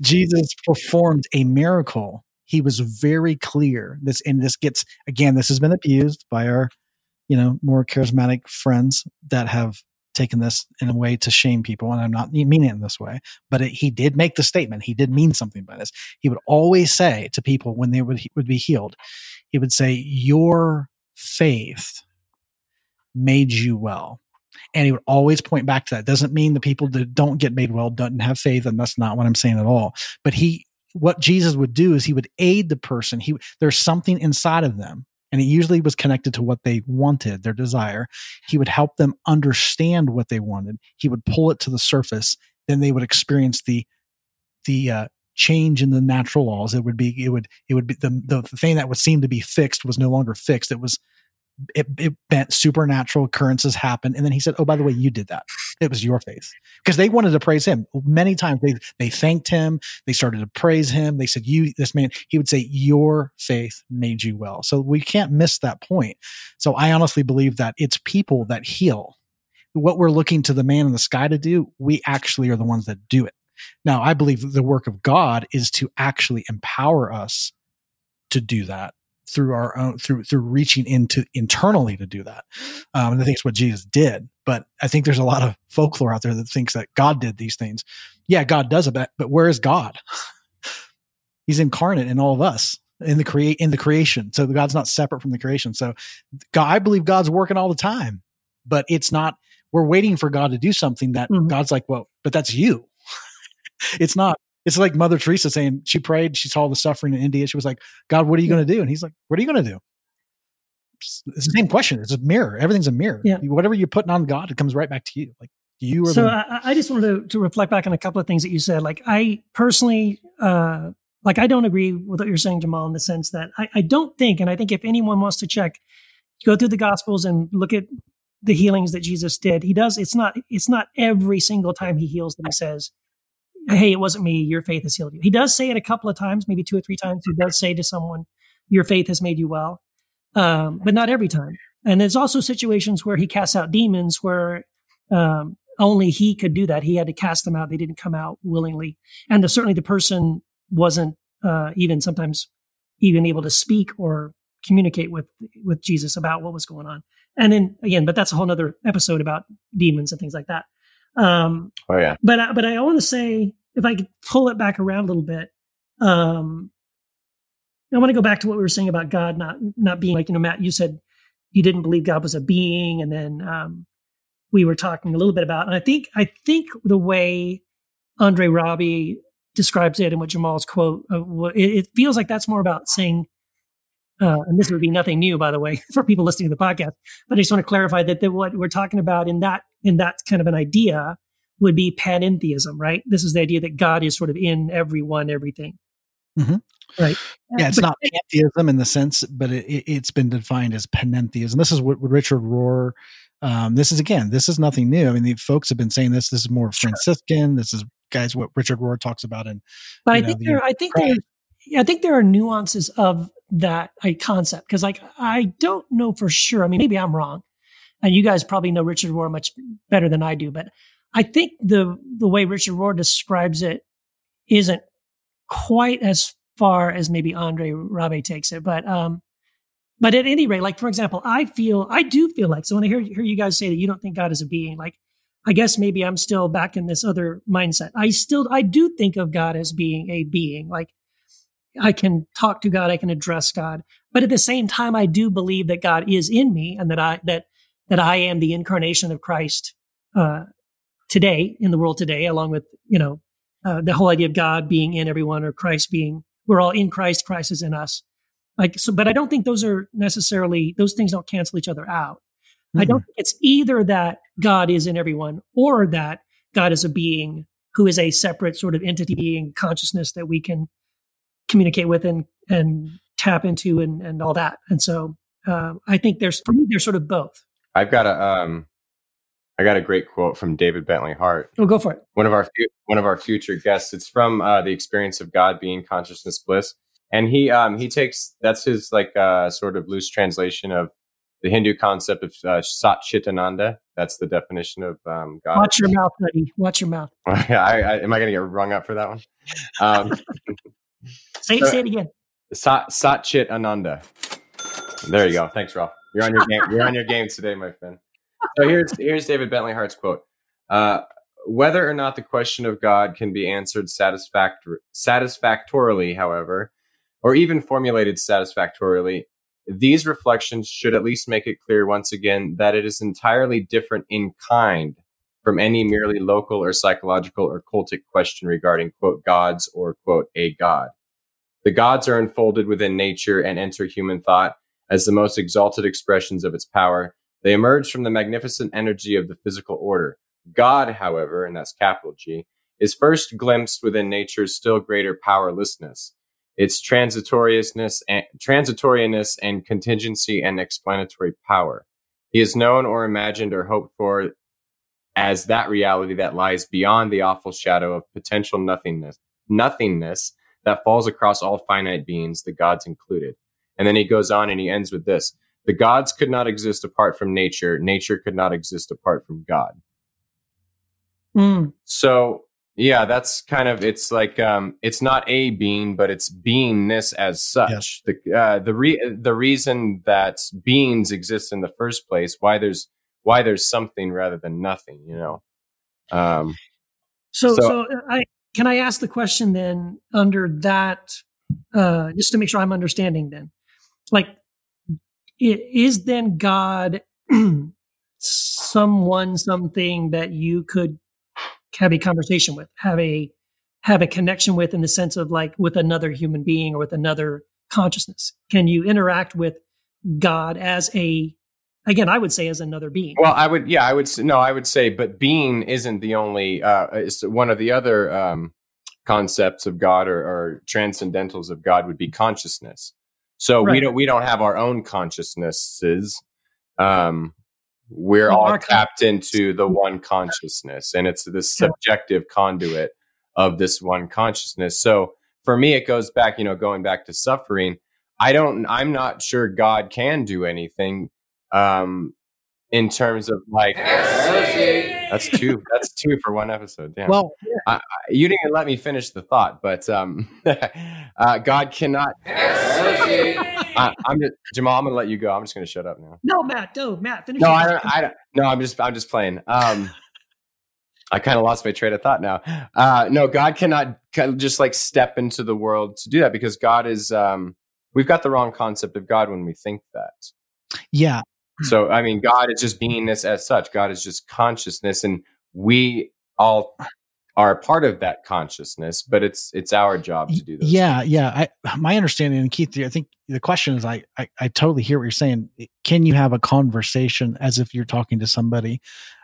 Jesus performed a miracle, he was very clear. This and this gets again, this has been abused by our you know, more charismatic friends that have taken this in a way to shame people. And I'm not meaning it in this way, but it, he did make the statement. He did mean something by this. He would always say to people when they would, would be healed, he would say, Your faith made you well. And he would always point back to that. Doesn't mean the people that don't get made well don't have faith, and that's not what I'm saying at all. But he, what Jesus would do is he would aid the person. He there's something inside of them and it usually was connected to what they wanted, their desire. He would help them understand what they wanted. He would pull it to the surface. Then they would experience the the uh, change in the natural laws. It would be it would it would be the the thing that would seem to be fixed was no longer fixed. It was it, it meant supernatural occurrences happen. And then he said, Oh, by the way, you did that. It was your faith. Because they wanted to praise him. Many times they, they thanked him. They started to praise him. They said, You, this man, he would say, Your faith made you well. So we can't miss that point. So I honestly believe that it's people that heal. What we're looking to the man in the sky to do, we actually are the ones that do it. Now, I believe the work of God is to actually empower us to do that through our own through through reaching into internally to do that. Um, and I think it's what Jesus did. But I think there's a lot of folklore out there that thinks that God did these things. Yeah, God does it, but, but where is God? <laughs> He's incarnate in all of us in the create in the creation. So God's not separate from the creation. So God, I believe God's working all the time, but it's not. We're waiting for God to do something that mm-hmm. God's like, well, but that's you. <laughs> it's not it's like Mother Teresa saying she prayed, she saw the suffering in India. She was like, God, what are you going to do? And he's like, what are you going to do? It's the same question. It's a mirror. Everything's a mirror. Yeah. Whatever you're putting on God, it comes right back to you. Like you are. So the- I, I, just wanted to, to, reflect back on a couple of things that you said. Like I personally, uh, like I don't agree with what you're saying, Jamal, in the sense that I, I don't think, and I think if anyone wants to check go through the gospels and look at the healings that Jesus did. He does. It's not. It's not every single time he heals that he says, "Hey, it wasn't me. Your faith has healed you." He does say it a couple of times, maybe two or three times. He does say to someone, "Your faith has made you well," um, but not every time. And there's also situations where he casts out demons where um, only he could do that. He had to cast them out. They didn't come out willingly. And the, certainly the person wasn't uh, even sometimes even able to speak or communicate with with Jesus about what was going on. And then again, but that's a whole other episode about demons and things like that. Um, oh yeah. But uh, but I want to say if I could pull it back around a little bit, um, I want to go back to what we were saying about God not not being like you know Matt. You said you didn't believe God was a being, and then um, we were talking a little bit about. And I think I think the way Andre Rabe describes it and what Jamal's quote, uh, it, it, feels like that's more about saying. Uh, and this would be nothing new, by the way, <laughs> for people listening to the podcast. But I just want to clarify that, that what we're talking about in that in that kind of an idea would be panentheism, right? This is the idea that God is sort of in everyone, everything. Mm-hmm. Right. Yeah, it's but, not pantheism in the sense, but it, has been defined as panentheism. This is what, Richard Rohr. Um, this is again, this is nothing new. I mean, the folks have been saying this. This is more Franciscan. This is guys what Richard Rohr talks about. And but I think there, I think there, I think there are nuances of that a concept because, like, I don't know for sure. I mean, maybe I'm wrong, and you guys probably know Richard Rohr much better than I do. But I think the the way Richard Rohr describes it isn't quite as far as maybe Andre Rabe takes it. But um, but at any rate, like for example, I feel I do feel like so when I hear hear you guys say that you don't think God is a being, like I guess maybe I'm still back in this other mindset. I still I do think of God as being a being. Like I can talk to God, I can address God, but at the same time, I do believe that God is in me and that I that that I am the incarnation of Christ uh, today in the world today, along with you know uh, the whole idea of God being in everyone or Christ being we're all in Christ, Christ is in us. Like so, but I don't think those are necessarily those things don't cancel each other out. Mm-hmm. I don't think it's either that God is in everyone or that God is a being who is a separate sort of entity being consciousness that we can communicate with and and tap into and and all that. And so uh, I think there's for me there's sort of both. I've got a um I got a great quote from David Bentley Hart. Oh, go for it. One of our one of our future guests. It's from uh, the experience of God being consciousness bliss, and he um, he takes that's his like uh, sort of loose translation of the Hindu concept of uh, Sat Chit Ananda. That's the definition of um, God. Watch your mouth, buddy. Watch your mouth. <laughs> I, I, am I going to get rung up for that one? Um, <laughs> say, so, say it again. Sat, Sat Chit Ananda. There you go. Thanks, Ralph. You're on your game. You're on your game today, my friend so here's here's David Bentley Hart's quote. Uh, whether or not the question of God can be answered satisfactor- satisfactorily, however, or even formulated satisfactorily, these reflections should at least make it clear once again that it is entirely different in kind from any merely local or psychological or cultic question regarding, quote, gods or, quote, a god. The gods are unfolded within nature and enter human thought as the most exalted expressions of its power, they emerge from the magnificent energy of the physical order. God, however, and that's capital G, is first glimpsed within nature's still greater powerlessness, its transitoriness and, transitoriness and contingency and explanatory power. He is known or imagined or hoped for as that reality that lies beyond the awful shadow of potential nothingness, nothingness that falls across all finite beings, the gods included. And then he goes on and he ends with this the gods could not exist apart from nature. Nature could not exist apart from God. Mm. So yeah, that's kind of it's like um, it's not a being, but it's beingness as such. Yes. The uh, the re- the reason that beings exist in the first place, why there's why there's something rather than nothing, you know. Um, so, so, so I can I ask the question then under that, uh, just to make sure I'm understanding then, like is then God <clears throat> someone, something that you could have a conversation with, have a have a connection with in the sense of like with another human being or with another consciousness? Can you interact with God as a again, I would say as another being. Well, I would, yeah, I would. No, I would say, but being isn't the only. Uh, it's one of the other um, concepts of God or, or transcendentals of God would be consciousness. So right. we don't we don't have our own consciousnesses. um, we're Well, all tapped into the one consciousness, and it's this Yeah. subjective conduit of this one consciousness. So for me, it goes back, you know, going back to suffering. I don't. I'm not sure God can do anything um, in terms of like. That's two. That's two for one episode. Damn. Well, you didn't even let me finish the thought, but um, <laughs> uh, God cannot. <laughs> I, I'm just, Jamal. I'm gonna let you go. I'm just gonna shut up now. No, Matt. No, Matt. Finish. No. I don't. I don't. No, I'm just. I'm just playing. Um, <laughs> I kind of lost my train of thought now. Uh, no, God cannot just like step into the world to do that because God is. Um, we've got the wrong concept of God when we think that. yeah, So, I mean, God is just beingness as such. God is just consciousness, and we all are a part of that consciousness. But it's it's our job to do this. yeah, yeah. I my understanding, and Keith, I think the question is, I, I I totally hear what you're saying. Can you have a conversation as if you're talking to somebody,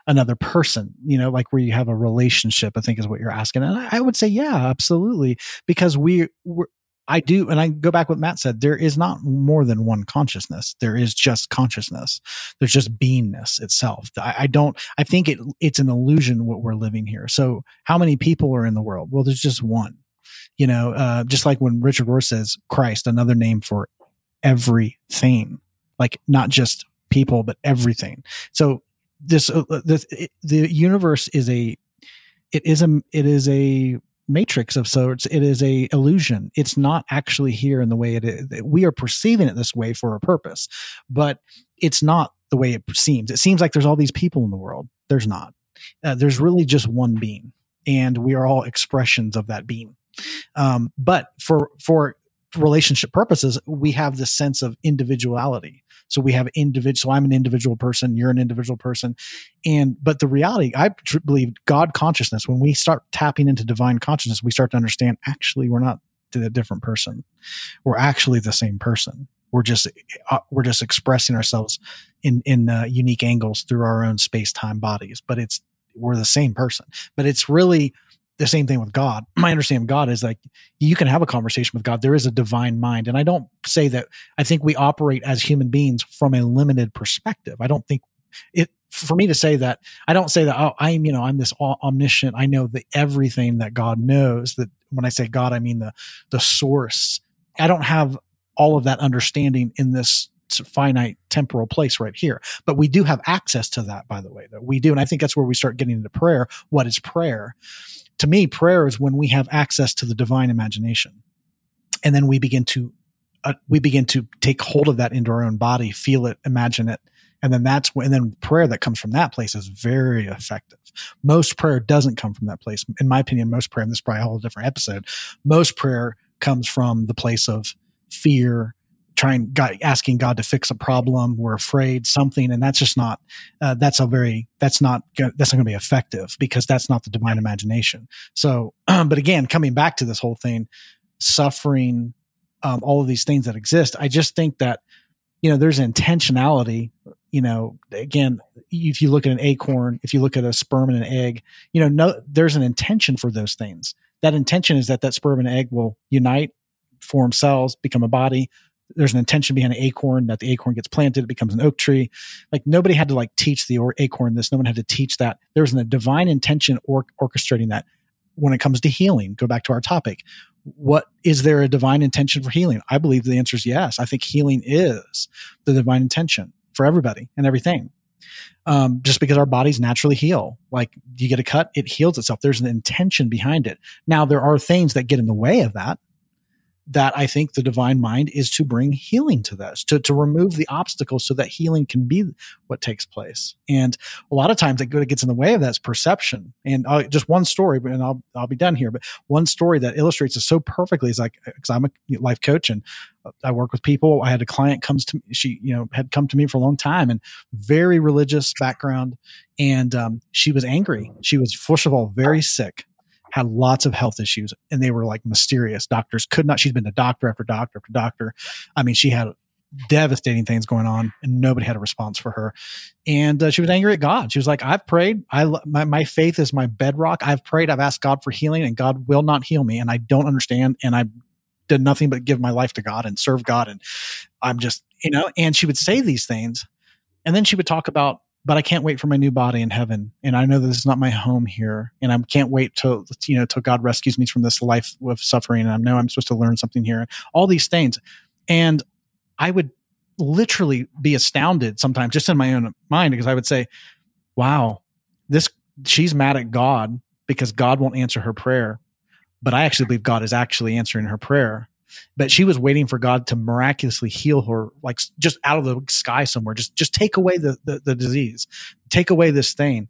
another person? You know, like where you have a relationship. I think is what you're asking, and I, I would say, yeah, absolutely, because we we're, I do, and I go back what Matt said. There is not more than one consciousness. There is just consciousness. There's just beingness itself. I, I don't. I think it it's an illusion what we're living here. So, how many people are in the world? Well, there's just one. You know, uh, just like when Richard Rohr says Christ, another name for everything, like not just people, but everything. So this uh, the it, the universe is a it is a it is a matrix of sorts it is a illusion. It's not actually here in the way it is. We are perceiving it this way for a purpose but it's not the way it seems. It seems like there's all these people in the world. There's not. Uh, there's really just one being and we are all expressions of that being. Um, but for for relationship purposes we have this sense of individuality. So we have individual so i'm an individual person you're an individual person. And but the reality i tr- believe god consciousness when we start tapping into divine consciousness we start to understand actually we're not a different person. We're actually the same person. We're just uh, we're just expressing ourselves in in uh, unique angles through our own space-time bodies but it's we're the same person. But it's really the same thing with God. <clears throat> My understanding of God is like you can have a conversation with God. There is a divine mind. And I don't say that I think we operate as human beings from a limited perspective. I don't think it for me to say that I don't say that oh I'm you know I'm this omniscient I know the everything that God knows that when I say God I mean the the source I don't have all of that understanding in this finite temporal place right here but we do have access to that by the way that we do and I think that's where we start getting into prayer what is prayer to me, prayer is when we have access to the divine imagination, and then we begin to uh, we begin to take hold of that into our own body, feel it, imagine it, and then that's when and then prayer that comes from that place is very effective. Most prayer doesn't come from that place, in my opinion. Most prayer, and this is probably a whole different episode. Most prayer comes from the place of fear, trying asking God to fix a problem. We're afraid something, and that's just not. Uh, that's a very. That's not. That's not going to be effective because that's not the divine imagination. So, <clears throat> but again, coming back to this whole thing, suffering, um, all of these things that exist. I just think that you know there's intentionality. You know, again, if you look at an acorn, if you look at a sperm and an egg, you know, no, there's an intention for those things. That intention is that that sperm and egg will unite, form cells, become a body, there's an intention behind an acorn that the acorn gets planted, it becomes an oak tree. Like nobody had to like teach the or- acorn this. No one had to teach that. There was a divine intention or- orchestrating that. When it comes to healing, go back to our topic. What is there a divine intention for healing? I believe the answer is yes. I think healing is the divine intention for everybody and everything. Um, just because our bodies naturally heal, like you get a cut, it heals itself. There's an intention behind it. Now there are things that get in the way of that that I think the divine mind is to bring healing to this, to, to remove the obstacles so that healing can be what takes place. And a lot of times it gets in the way of that's perception. And uh, just one story, and I'll, I'll be done here, but one story that illustrates it so perfectly is like, cause I'm a life coach and I work with people. I had a client comes to me, she, you know, had come to me for a long time and very religious background. And, um, she was angry. She was, first of all, very sick had lots of health issues and they were like mysterious. Doctors could not, she's been to doctor after doctor after doctor. I mean, she had devastating things going on and nobody had a response for her. And uh, she was angry at God. She was like, I've prayed. I, my, my faith is my bedrock. I've prayed. I've asked God for healing and God will not heal me. And I don't understand. And I did nothing but give my life to God and serve God. And I'm just, you know, and she would say these things And then she would talk about, but I can't wait for my new body in heaven. And I know this is not my home here. And I can't wait till, you know, till God rescues me from this life of suffering. And I know I'm supposed to learn something here. All these things. And I would literally be astounded sometimes just in my own mind because I would say, wow, this, she's mad at God because God won't answer her prayer. But I actually believe God is actually answering her prayer but she was waiting for God to miraculously heal her, like just out of the sky somewhere. Just just take away the the, the disease, take away this thing.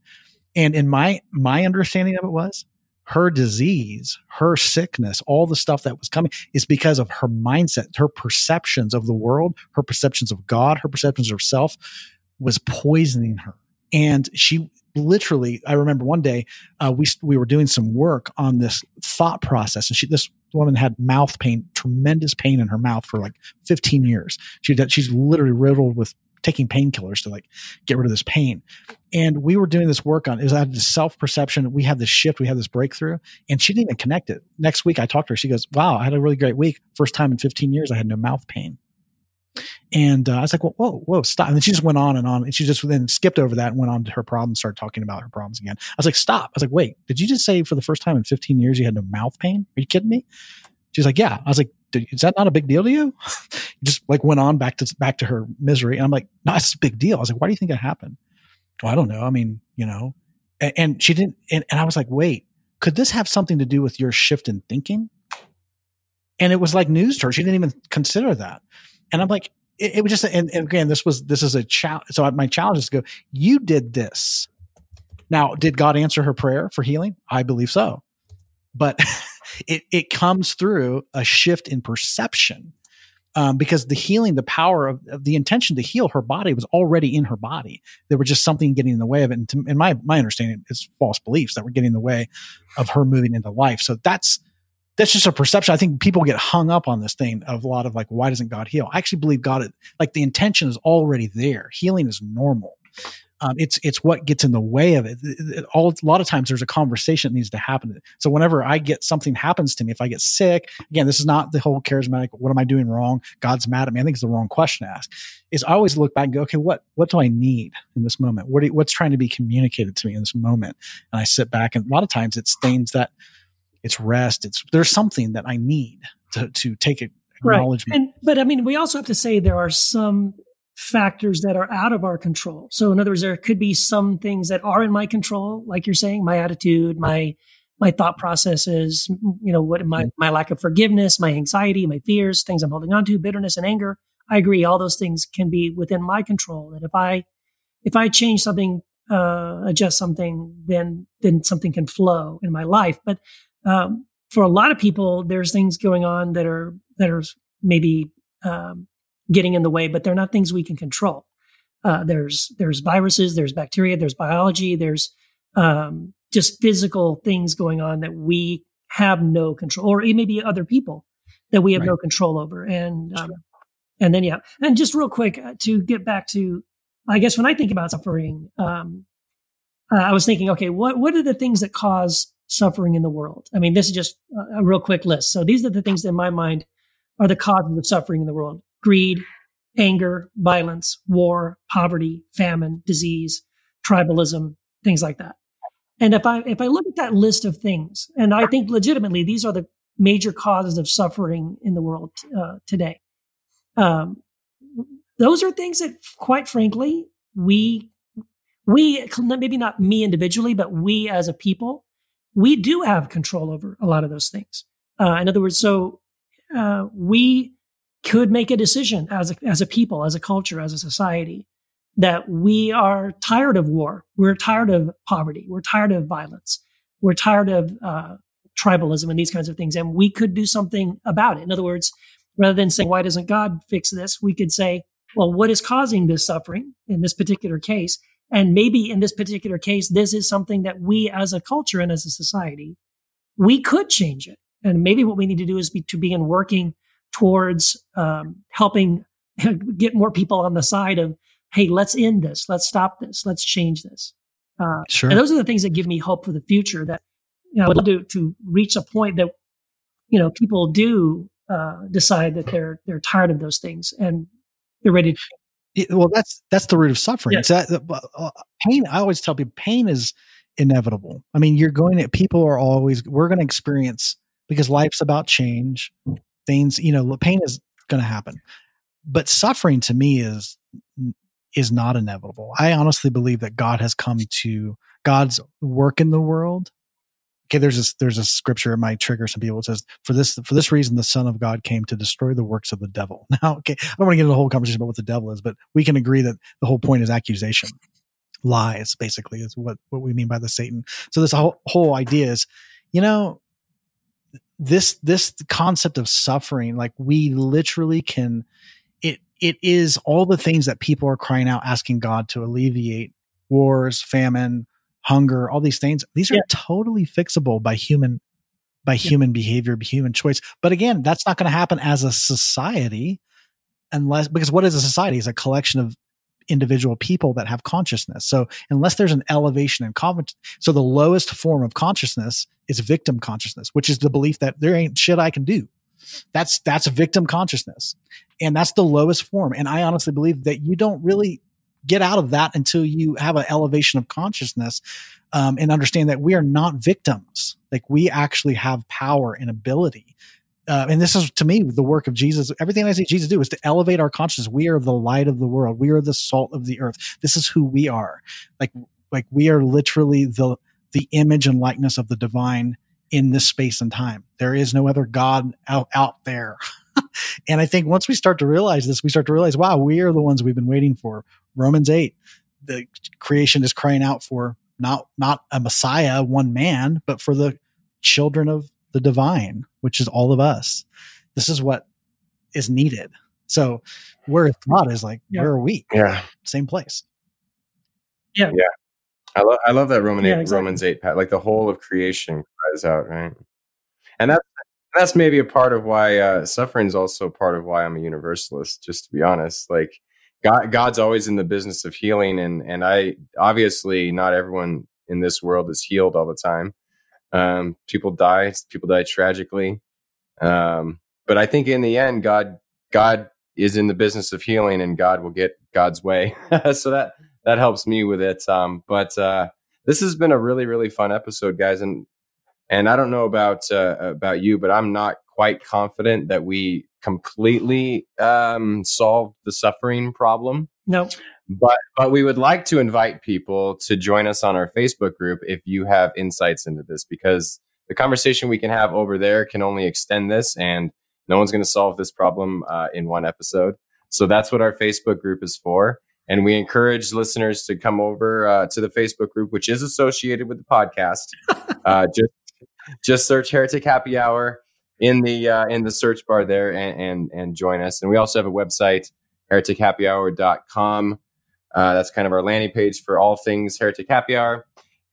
And in my my understanding of it was her disease, her sickness, all the stuff that was coming is because of her mindset, her perceptions of the world, her perceptions of God, her perceptions of herself was poisoning her. And she literally, I remember one day uh, we we were doing some work on this thought process, and she this woman had mouth pain, tremendous pain in her mouth for like 15 years. She she's literally riddled with taking painkillers to like get rid of this pain. And we were doing this work on out of this self perception. We had this shift, we had this breakthrough, and she didn't even connect it. Next week, I talked to her. She goes, "Wow, I had a really great week. First time in 15 years I had no mouth pain." And uh, I was like, well, whoa, whoa, stop. And then she just went on and on. And she just then skipped over that and went on to her problems, started talking about her problems again. I was like, stop. I was like, wait, did you just say for the first time in 15 years you had no mouth pain? Are you kidding me? She's like, yeah. I was like, is that not a big deal to you? <laughs> just like went on back to back to her misery. And I'm like, no, it's a big deal. I was like, why do you think that happened? Well, I don't know. I mean, you know, and, and she didn't. And, and I was like, wait, could this have something to do with your shift in thinking? And it was like news to her. She didn't even consider that. And I'm like, it, it was just, and, and, again, this was, this is a challenge. So my challenge is to go, you did this. Now, did God answer her prayer for healing? I believe so. But <laughs> it, it comes through a shift in perception. Um, because the healing, the power of, of, the intention to heal her body was already in her body. There was just something getting in the way of it. And to, in my my understanding, it's false beliefs that were getting in the way of her moving into life. So that's that's just a perception. I think people get hung up on this thing of a lot of like, why doesn't God heal? I actually believe God, like the intention is already there. Healing is normal. Um, it's it's what gets in the way of it. All a lot of times there's a conversation that needs to happen. So whenever I get something happens to me, if I get sick, again, this is not the whole charismatic. What am I doing wrong? God's mad at me. I think it's the wrong question to ask. Is I always look back and go, okay, what what do I need in this moment? What you, what's trying to be communicated to me in this moment? And I sit back, and a lot of times it's things that it's rest. It's there's something that I need to to take acknowledgement. Right. And but I mean, we also have to say there are some factors that are out of our control. So in other words, there could be some things that are in my control, like you're saying, my attitude, my my thought processes, you know, what my my lack of forgiveness, my anxiety, my fears, things I'm holding on to, bitterness and anger. I agree, all those things can be within my control. And if I if I change something, uh, adjust something, then then something can flow in my life. But um, for a lot of people, there's things going on that are that are maybe um, getting in the way, but they're not things we can control. Uh, there's there's viruses, there's bacteria, there's biology, there's um, just physical things going on that we have no control, or it may be other people that we have right. no control over. And um, and then yeah, and just real quick uh, to get back to, I guess when I think about suffering, um, uh, I was thinking, okay, what what are the things that cause suffering in the world. I mean, this is just a, real quick list. So these are the things that in my mind are the causes of suffering in the world. Greed, anger, violence, war, poverty, famine, disease, tribalism, things like that. And if I if I look at that list of things, and I think legitimately these are the major causes of suffering in the world uh, today, um, those are things that, quite frankly, we we maybe not me individually, but we as a people we do have control over a lot of those things. Uh, in other words, so uh, we could make a decision as a, as a people, as a culture, as a society, that we are tired of war. We're tired of poverty. We're tired of violence. We're tired of uh, tribalism and these kinds of things. And we could do something about it. In other words, rather than saying, why doesn't God fix this? We could say, well, what is causing this suffering in this particular case? And maybe in this particular case, this is something that we as a culture and as a society, we could change it. And maybe what we need to do is be, to begin working towards um, helping <laughs> get more people on the side of, hey, let's end this, let's stop this, let's change this. Uh, sure. And those are the things that give me hope for the future. That you know, I would love to, to reach a point that you know people do uh, decide that they're they're tired of those things and they're ready to It- well, that's that's the root of suffering. Yes. That uh, pain. I always tell people pain is inevitable. I mean, you're going to people are always we're going to experience because life's about change. Things, you know, pain is going to happen, but suffering to me is is not inevitable. I honestly believe that God has come to God's work in the world. Okay, there's this there's a scripture it might trigger some people. It says, "For this for this reason, the Son of God came to destroy the works of the devil." <laughs> Now, okay, I don't want to get into the whole conversation about what the devil is, but we can agree that the whole point is accusation, lies, basically, is what what we mean by the Satan. So this whole whole idea is, you know, this this concept of suffering, like we literally can it it is all the things that people are crying out asking God to alleviate wars, famine, hunger, all these things. These are Yeah. totally fixable by human by human behavior, by human choice. But again, that's not going to happen as a society unless because what is a society? It's a collection of individual people that have consciousness. So unless there's an elevation in so the lowest form of consciousness is victim consciousness, which is the belief that there ain't shit I can do. That's that's victim consciousness. And that's the lowest form. And I honestly believe that you don't really get out of that until you have an elevation of consciousness um, and understand that we are not victims. Like we actually have power and ability. Uh, and this is to me the work of Jesus. Everything I see Jesus do is to elevate our consciousness. We are the light of the world. We are the salt of the earth. This is who we are. Like like we are literally the the image and likeness of the divine in this space and time. There is no other God out out there. <laughs> <laughs> and I think once we start to realize this, we start to realize, wow, we are the ones we've been waiting for. Romans eight, the creation is crying out for not not a Messiah, one man, but for the children of the divine, which is all of us. This is what is needed. So where God is like, Yeah. where are we? Yeah. Same place. Yeah. Yeah. I love I love that Roman Yeah, eight, exactly. Romans eight pat like the whole of creation cries out right, and that's that's maybe a part of why uh, suffering is also part of why I'm a universalist. Just to be honest, like God God's always in the business of healing, and and I obviously not everyone in this world is healed all the time. Um, people die, people die tragically, um, but I think in the end, God God is in the business of healing, and God will get God's way. <laughs> so that that helps me with it. Um, but uh, this has been a really really fun episode, guys, and and I don't know about uh, about you, but I'm not quite confident that we completely um, solved the suffering problem. No, But but we would like to invite people to join us on our Facebook group if you have insights into this, because the conversation we can have over there can only extend this, and no one's going to solve this problem uh, in one episode. So that's what our Facebook group is for. And we encourage listeners to come over uh, to the Facebook group, which is associated with the podcast. <laughs> uh, just just search Heretic Happy Hour in the uh, in the search bar there and, and and join us. And we also have a website, heretichappyhour.com. Uh, that's kind of our landing page for all things Heretic Happy Hour.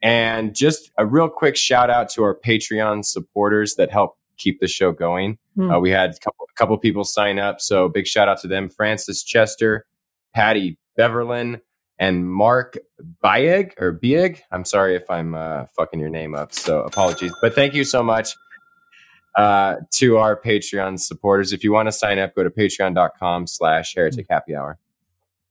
And just a real quick shout out to our Patreon supporters that help keep the show going. Hmm. Uh, we had a couple, a couple people sign up, so big shout out to them: Francis Chester, Patty Beverlin, and Mark Bieg or Bieg. I'm sorry if I'm uh, fucking your name up, so apologies. But thank you so much uh, to our Patreon supporters. If you want to sign up, go to patreon.com slash heretic happy hour.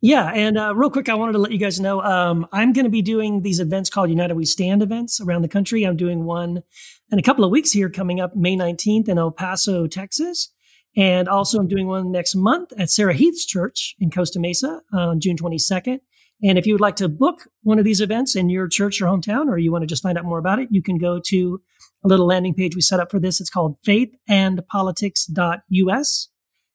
Yeah, and uh, real quick, I wanted to let you guys know um, I'm going to be doing these events called United We Stand events around the country. I'm doing one in a couple of weeks here coming up May 19th in El Paso, Texas. And also, I'm doing one next month at Sarah Heath's church in Costa Mesa on June 22nd. And if you would like to book one of these events in your church or hometown, or you want to just find out more about it, you can go to a little landing page we set up for this. It's called faithandpolitics.us.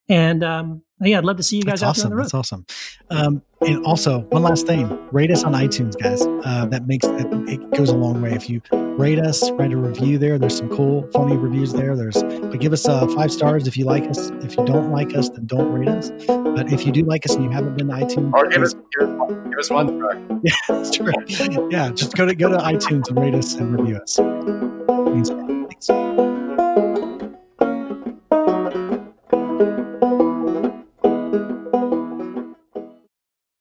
And um, yeah, I'd love to see you guys That's out there on awesome. the road. That's awesome. Um, and also, one last thing: rate us on iTunes, guys. Uh, that makes it, it goes a long way. If you rate us, write a review there. There's some cool, funny reviews there. There's, but give us uh, five stars if you like us. If you don't like us, then don't rate us. But if you do like us and you haven't been to iTunes, Or give us, give us, one- give us one star. <laughs> yeah, that's true. Yeah, just go to go to iTunes and rate us and review us. Means. Thanks.